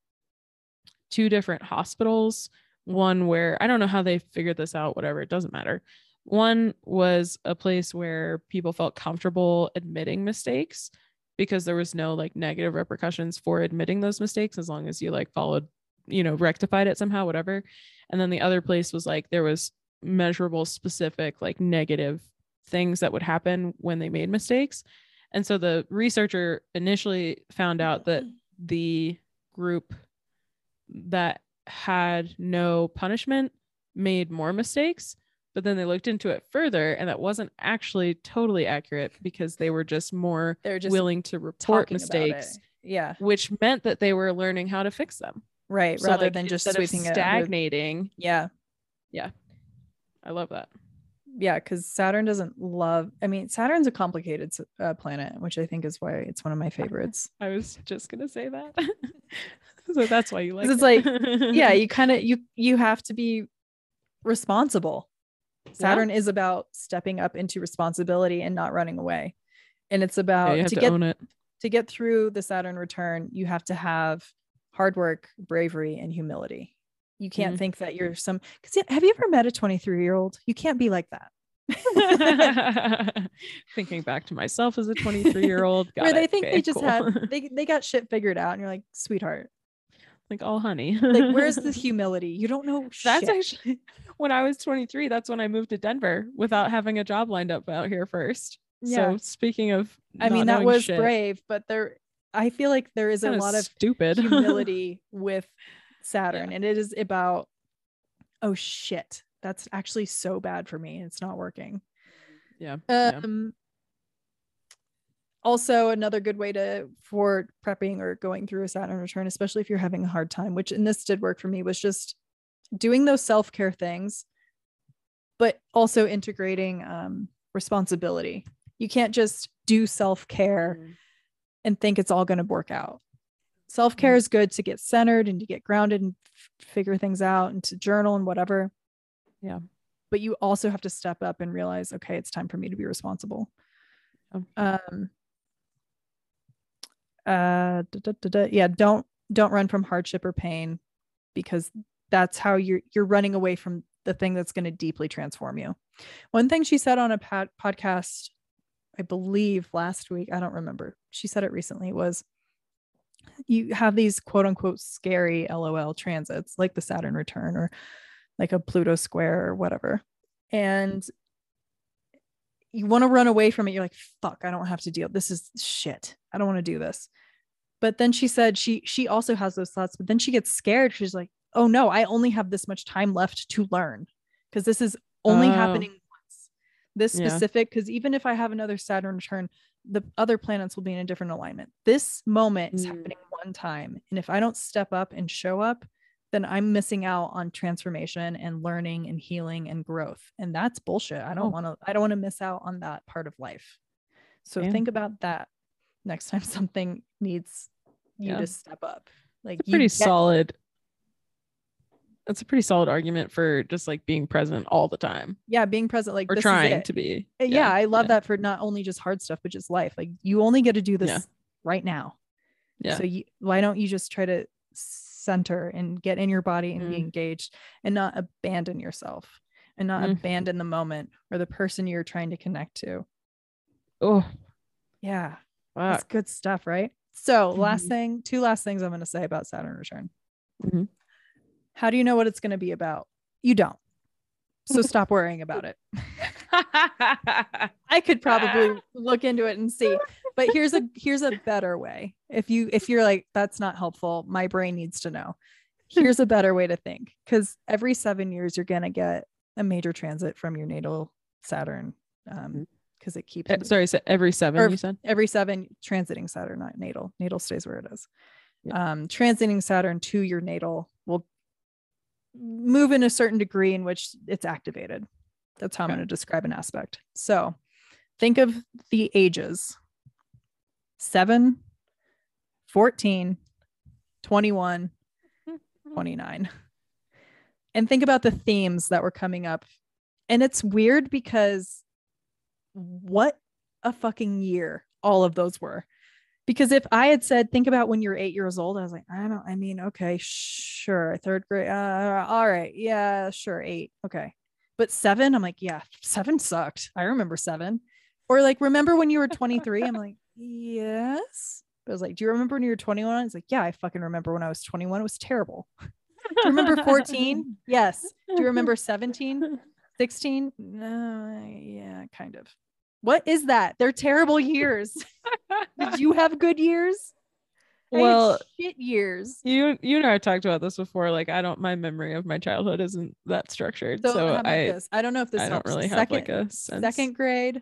two different hospitals. One where i don't know how they figured this out whatever it doesn't matter. One was a place where people felt comfortable admitting mistakes because there was no like negative repercussions for admitting those mistakes as long as you like followed you know rectified it somehow whatever and then the other place was like there was measurable specific like negative things that would happen when they made mistakes. And so the researcher initially found out that mm. the group that had no punishment made more mistakes. But then they looked into it further, and that wasn't actually totally accurate because they were just more They're just willing to report mistakes. Yeah. which meant that they were learning how to fix them. Right. So, Rather like, than just sweeping it. under- stagnating. Yeah. Yeah. I love that. yeah because saturn doesn't love i mean saturn's a complicated uh, planet which i think is why it's one of my favorites I was just gonna say that. so that's why you like. it's it. like, yeah you kind of you you have to be responsible saturn is about stepping up into responsibility and not running away and it's about have to to, get it. to get through the saturn return you have to have hard work, bravery, and humility. You can't Mhm. think that you're some because have you ever met a 23 year old? You can't be like that. Thinking back to myself as a 23 year old, Where they think they just had they they got shit figured out, and you're like, sweetheart, like, oh, honey. like where's the humility? You don't know That's shit. actually when I was 23. That's when I moved to Denver without having a job lined up out here first. Yeah. So speaking of, I mean, that was shit, brave, but there, I feel like there is a lot of stupid humility with Saturn, and it is about, oh shit, that's actually so bad for me. It's not working. yeah. yeah. Um, also another good way to for prepping or going through a Saturn return, especially if you're having a hard time, which and this did work for me, was just doing those self-care things, but also integrating um responsibility. You can't just do self-care Mm. And think it's all going to work out. Self care Mhm. is good to get centered and to get grounded and f- figure things out and to journal and whatever. Yeah. But you also have to step up and realize, okay, it's time for me to be responsible. Um. Uh. da, da, da. Yeah. Don't don't run from hardship or pain, because that's how you're you're running away from the thing that's going to deeply transform you. One thing she said on a pod- podcast I believe last week, I don't remember. She said it recently was you have these quote unquote scary LOL transits like the Saturn return or like a Pluto square or whatever. And you want to run away from it. You're like, fuck, I don't have to deal. This is shit. I don't want to do this. But then she said she she also has those thoughts, but then she gets scared. She's like, oh no, I only have this much time left to learn because this is only Oh. happening. This specific, because even if I have another Saturn return, the other planets will be in a different alignment. This moment is Mm. happening one time. And if I don't step up and show up, then I'm missing out on transformation and learning and healing and growth. And that's bullshit. I Oh. don't want to, I don't want to miss out on that part of life. So Yeah. think about that next time something needs you Yeah. to step up. Like It's a you pretty solid. That's a pretty solid argument for just like being present all the time yeah, being present, like or this is trying to be. Uh, yeah, I love yeah. that for not only just hard stuff, but just life. Like you only get to do this Yeah. right now. Yeah. So you, why don't you just try to center and get in your body and be Mm. engaged and not abandon yourself and not Mm. abandon the moment or the person you're trying to connect to. Oh, Yeah. That's good stuff, right? So last Mhm. thing, two last things I'm going to say about Saturn return. Mhm. How do you know what it's going to be about? You don't. So stop worrying about it. I could probably look into it and see. But here's a here's a better way. If you if you're like that's not helpful, my brain needs to know. Here's a better way to think cuz every 7 years you're going to get a major transit from your natal Saturn um cuz it keeps Eh, Sorry, so every seven you said? every 7 transiting Saturn not natal. Natal stays where it is. Yeah. Um transiting Saturn to your natal move in a certain degree in which it's activated. That's how I'm going to describe an aspect. So think of the ages 7, 14, 21, mm-hmm. 29. And think about the themes that were coming up. And it's weird because what a fucking year all of those were. Because if I had said, think about when you're eight years old, I was like, I don't, I mean, okay, sure. Third grade. Uh, all right. Yeah, sure. Eight. Okay. But seven, I'm like, yeah, seven sucked. I remember seven. Or like, remember when you were 23? I'm like, yes. But I was like, do you remember when you were 21? It's like, yeah, I fucking remember when I was 21. It was terrible. Do you remember 14? Yes. Do you remember 17? 16? No, yeah, kind of. What is that? They're terrible years. Did you have good years? Well, shit years. you you know I talked about this before. Like, I don't. My memory of my childhood isn't that structured, So, so, I this? I don't know if this I don't helps. really have second, like a sense. second grade,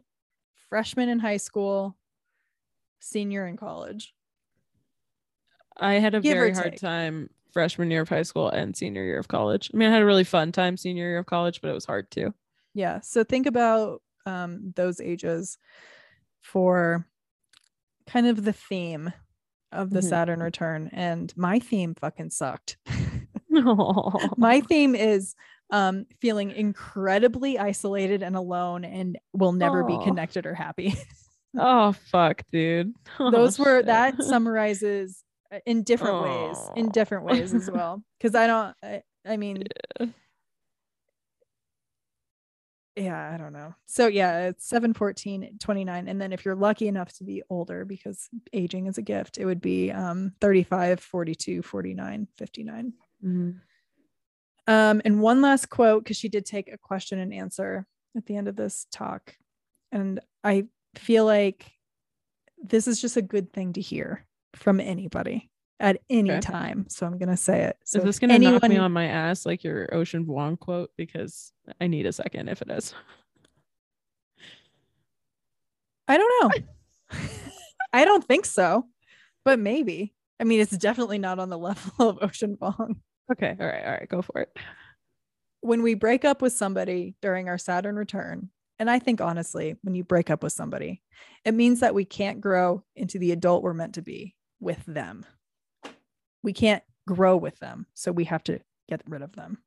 freshman in high school, senior in college. I had a Give very hard time freshman year of high school and senior year of college. I mean, I had a really fun time senior year of college, but it was hard too. Yeah. So think about um, those ages for kind of the theme of the Mhm. Saturn return. And my theme fucking sucked. My theme is um, feeling incredibly isolated and alone and will never be connected or happy. oh fuck, dude. Oh, those were shit. that summarizes in different ways, in different ways as well. Because I don't. I, I mean, Yeah. Yeah, I don't know. So yeah, it's 7, 14, 29. And then if you're lucky enough to be older, because aging is a gift, it would be um 35, 42, 49, 59. Mhm. Um, and one last quote, because she did take a question and answer at the end of this talk. And I feel like this is just a good thing to hear from anybody at any Okay. time. So I'm gonna say it. So is this gonna knock me on my ass like your Ocean Vuong quote? Because I need a second if it is. I don't know. I don't think so, but maybe. I mean, it's definitely not on the level of Ocean Vuong. Okay, all right, all right, go for it. When we break up with somebody during our Saturn return, and I think honestly, when you break up with somebody, it means that we can't grow into the adult we're meant to be with them. We can't grow with them. So we have to get rid of them.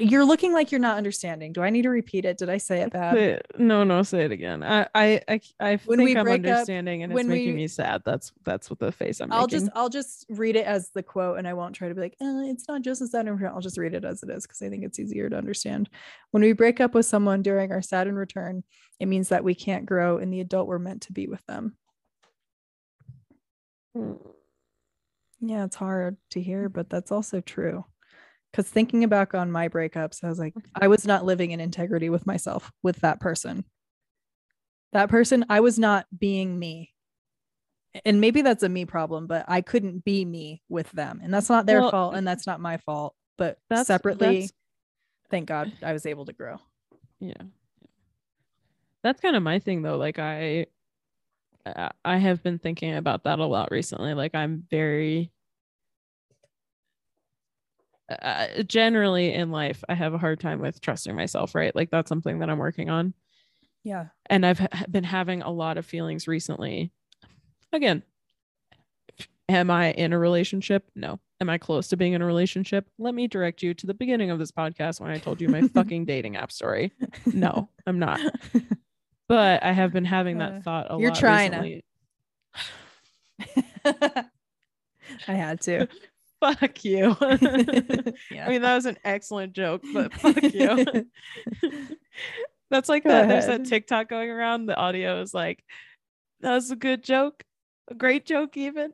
You're looking like you're not understanding. Do I need to repeat it? Did I say it bad? Say it- no, no, say it again. I, I, I, I When think I'm break up- understanding, and it's making we- me sad. That's that's what the face I'm I'll making. just I'll just read it as the quote and I won't try to be like, uh, it's not just a Saturn return. I'll just read it as it is because I think it's easier to understand. When we break up with someone during our Saturn return, it means that we can't grow in the adult we're meant to be with them. Mm. Yeah, it's hard to hear, but that's also true. Because thinking back on my breakups, I was like, I was not living in integrity with myself with that person. That person, I was not being me. And maybe that's a me problem, but I couldn't be me with them. And that's not their Well, fault and that's not my fault. But That's separately, that's- thank God I was able to grow. yeah that's kind of my thing though like i I- have been thinking about that a lot recently like i'm very uh, generally in life i have a hard time with trusting myself right? Like that's something that i'm working on. Yeah. and i've ha- been having a lot of feelings recently. Again am i in a relationship? No. Am i close to being in a relationship? Let me direct you to the beginning of this podcast when i told you my fucking dating app story. No i'm not but i have been having Uh, that thought a you're lot trying to. recently. I had to. fuck you yeah. i mean that was an excellent joke but fuck you that's like Go that there's that tiktok going around the audio is like that was a good joke a great joke even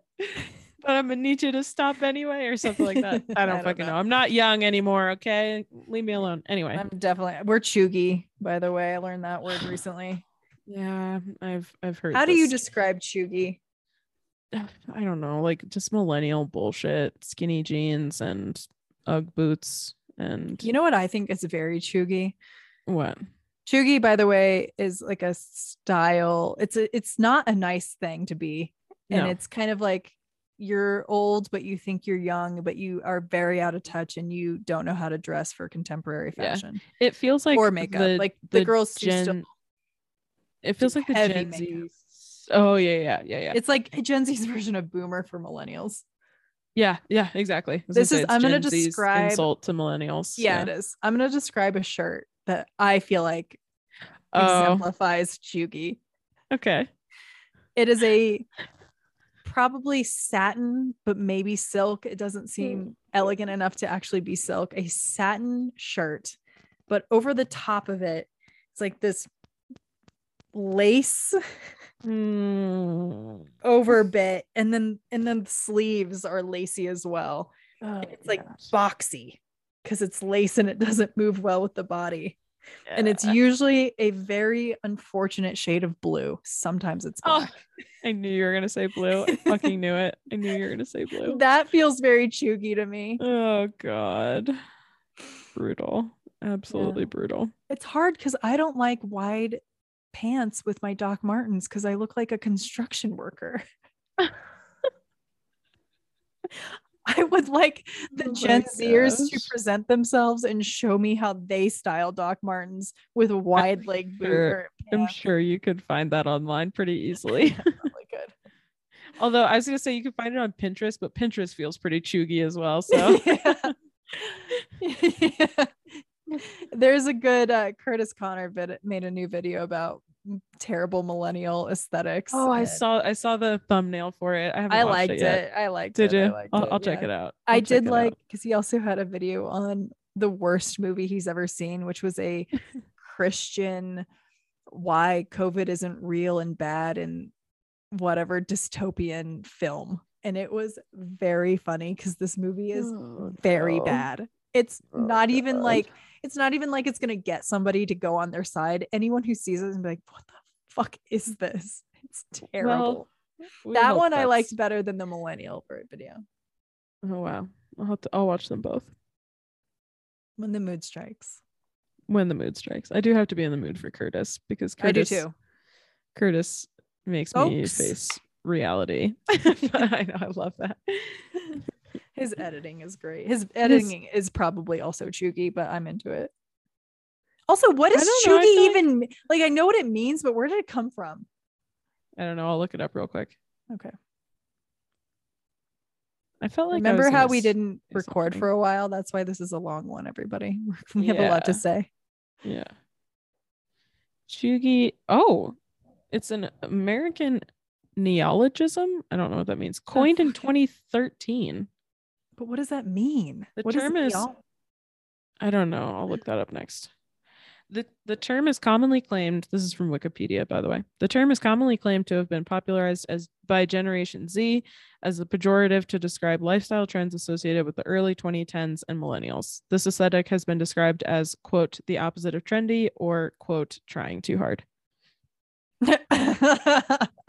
but i'm gonna need you to stop anyway or something like that i don't I don't fucking know. know. i'm not young anymore okay leave me alone anyway I'm definitely we're cheugy, by the way. I learned that word recently. yeah i've i've heard How do you describe cheugy? i don't know like just millennial bullshit skinny jeans and ugg boots and You know what I think is very cheugy? what Cheugy, by the way, is like a style. It's a, it's not a nice thing to be. And No. it's kind of like you're old, but you think you're young, but you are very out of touch and you don't know how to dress for contemporary Yeah. fashion it feels like or makeup. the- like the, girls gen it feels like the gen z oh yeah yeah yeah yeah it's like Gen Z's version of boomer for millennials. yeah yeah exactly This is- I'm gonna Gen Z's describe- insult to millennials Yeah, it is. I'm gonna describe a shirt that I feel like oh exemplifies cheugy. okay It is a probably satin, but maybe silk. It doesn't seem elegant enough to actually be silk. A satin shirt, but over the top of it, it's like this lace Mm. over bit, and then and then the sleeves are lacy as well. Oh, It's like gosh. boxy because it's lace and it doesn't move well with the body. And it's usually a very unfortunate shade of blue. Sometimes it's Oh. I knew you were gonna say blue. I fucking knew it. I knew you were gonna say blue. That feels very cheugy to me. Oh god. Brutal. Absolutely brutal. It's hard because I don't like wide pants with my Doc Martens because I look like a construction worker. I would like the Oh Gen Zers to present themselves and show me how they style Doc Martens with wide leg boot sure- I'm sure you could find that online pretty easily. Probably could. Although I was gonna say you could find it on Pinterest, but Pinterest feels pretty cheugy as well. So Yeah. There's a good uh, Kurtis Conner vid- made a new video about terrible millennial aesthetics. Oh, I saw I saw the thumbnail for it. I I liked it. It. I liked Did it. I you? liked I'll, it, I'll check yeah. it out. I I'll check did like because he also had a video on the worst movie he's ever seen, which was a Christian why COVID isn't real and bad and whatever dystopian film. And it was very funny because this movie is Oh, very no. bad. It's Oh, not even like it's not even like it's gonna get somebody to go on their side. Anyone who sees it and be like, what the fuck is this? It's terrible. We that one I liked better than the millennial Bird video. Oh wow. I'll have to I'll watch them both When the mood strikes. when the mood strikes. I do have to be in the mood for Kurtis because I do Kurtis too. Curtis makes me face reality. I know, I love that. His editing is great. His editing is probably also cheugy, but I'm into it. Also, what is I know, I cheugy like- even like? I know what it means, but where did it come from? I don't know. I'll look it up real quick. Okay. I felt like Remember how we didn't record something. for a while? That's why this is a long one, everybody. We have a lot to say. Yeah. Cheugy. Oh, it's an American neologism. I don't know what that means. Coined in fuck it. 2013. But what does that mean? The What term is, mean? I don't know. I'll look that up next. The, the term is commonly claimed, this is from Wikipedia, by the way. The term is commonly claimed to have been popularized as by Generation Z as a pejorative to describe lifestyle trends associated with the early 2010s and millennials. This aesthetic has been described as, quote, the opposite of trendy or, quote, trying too hard.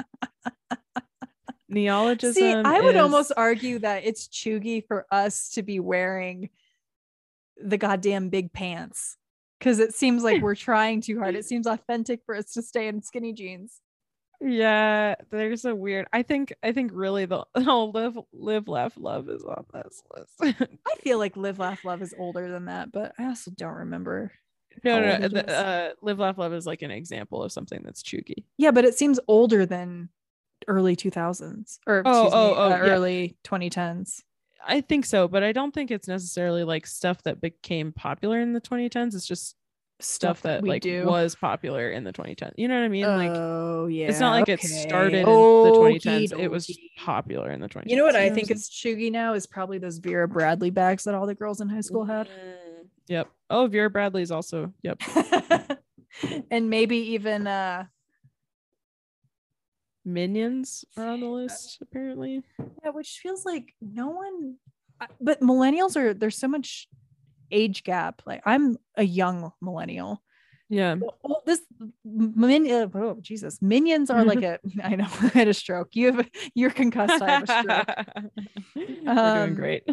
Neologism. See, I would is- almost argue that it's cheugy for us to be wearing the goddamn big pants because it seems like we're trying too hard. It seems authentic for us to stay in skinny jeans. Yeah, there's a weird. I think. I think really the oh, live, live, laugh, love is on this list. I feel like Live, Laugh, Love is older than that, but I also don't remember. no, how no, the, uh, live, laugh, love is like an example of something that's cheugy. Yeah, but it seems older than early 2000s or Oh, excuse me, oh, oh, uh, yeah. early 2010s. I think so, but I don't think it's necessarily like stuff that became popular in the 2010s. It's just stuff that we like do. was popular in the 2010s. You know what I mean? like oh yeah, it's not like it okay. started in the Okey 2010s. It was popular in the 2010s. You know what I think is cheugy now is probably those Vera Bradley bags that all the girls in high school had. Mm, Yep. Oh, Vera Bradley's also. Yep. and maybe even uh Minions are on the list apparently. yeah, which feels like no one but millennials are there's so much age gap. Like I'm a young millennial. Yeah. Ol- this min, uh, oh Jesus, minions are like a I know I had a stroke. You have you're concussed. I have a stroke. We're Um, doing great.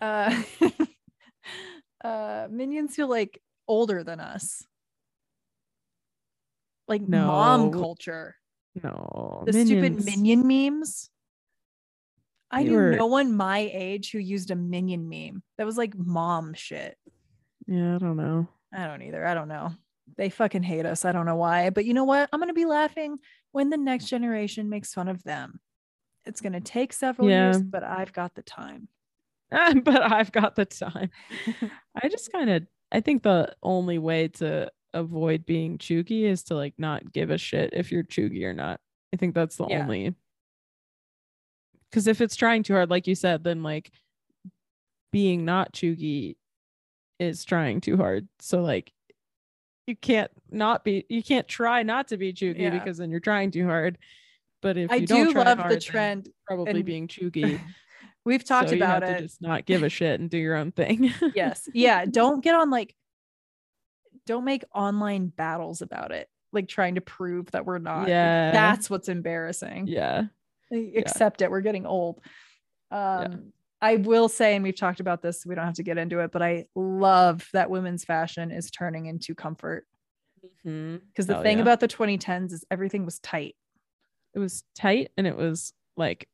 uh, uh minions feel like older than us like mom culture No. the stupid minion memes? I They knew were- no one my age who used a minion meme. That was like mom shit. Yeah, I don't know. i don't either. I don't know. They fucking hate us. I don't know why. But you know what? I'm gonna be laughing when the next generation makes fun of them. It's gonna take several years but i've got the time. But I've got the time. I just kind of I think the only way to avoid being cheugy is to like not give a shit if you're cheugy or not. I think that's the Yeah. only because if it's trying too hard, like you said, then like being not cheugy is trying too hard. So like you can't not be you can't try not to be cheugy Yeah. because then you're trying too hard. But if i you don't try love hard, the trend probably and- being cheugy. we've talked so you about have it to just not give a shit and do your own thing. yes yeah don't get on like don't make online battles about it like trying to prove that we're not Yeah. that's what's embarrassing yeah. Like, accept it we're getting old um i will say and we've talked about this we don't have to get into it but i love that women's fashion is turning into comfort because the Hell thing yeah. about the 2010s is everything was tight it was tight and it was like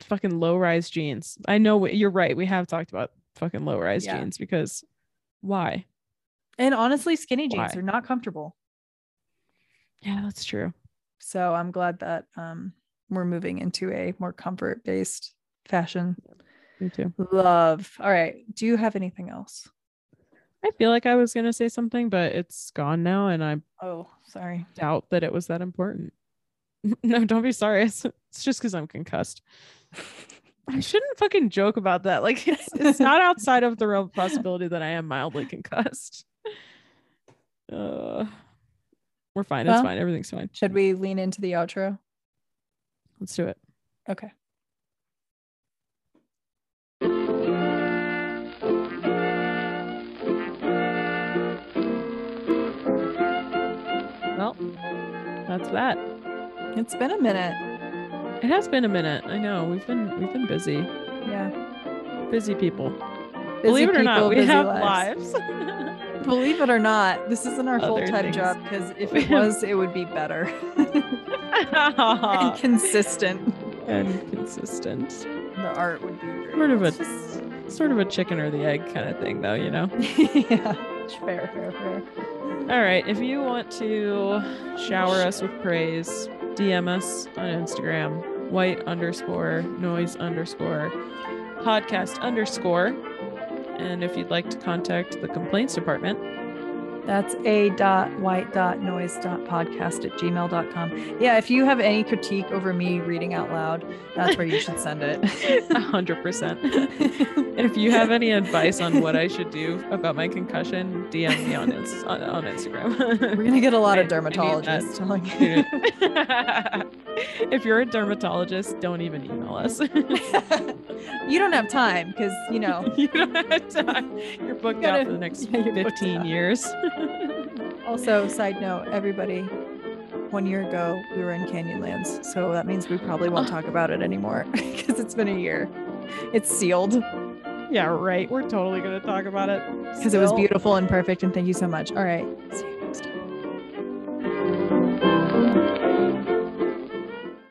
fucking low rise jeans. I know you're right. We have talked about fucking low rise Yeah. jeans because why? And honestly skinny jeans Why? are not comfortable Yeah, that's true. so i'm glad that um we're moving into a more comfort based fashion Me too. Love. All right. Do you have anything else? I feel like I was gonna say something, but it's gone now, and I Oh, sorry. doubt that it was that important. no, don't be sorry. It's, it's just because I'm concussed. I shouldn't fucking joke about that. Like it's it's not outside of the realm of possibility that I am mildly concussed. Uh, we're fine. It's Well- fine. Everything's fine. Should we lean into the outro? Let's do it. Okay. Well, that's that. It's been a minute. It has been a minute. I know we've been we've been busy, Yeah. busy people. Believe it or not, we have lives. lives. Believe it or not, this isn't our full time job because if it was, it would be better and consistent. and consistent. The art would be great. Sort of a just- sort of a chicken or the egg kind of thing, though. You know. yeah. Fair, fair, fair. All right. If you want to shower us with praise, DM us on Instagram, white underscore noise underscore podcast underscore. And if you'd like to contact the complaints department, That's a dot white dot noise dot podcast at gmail.com. Yeah, if you have any critique over me reading out loud, that's where you should send it. a hundred percent. And if you have any advice on what I should do about my concussion, DM me on ins- on, on Instagram. We're gonna get a lot of I need that. dermatologists telling you. if you're a dermatologist, don't even email us. you don't have time because you know you don't have time. You're booked Gotta- out for the next yeah, you're 15 out. years. Also, side note, everybody, one year ago we were in Canyonlands, so that means we probably won't talk about it anymore because it's been a year. It's sealed yeah, right. We're totally going to talk about it. because it was beautiful and perfect. And thank you so much. All right. See you.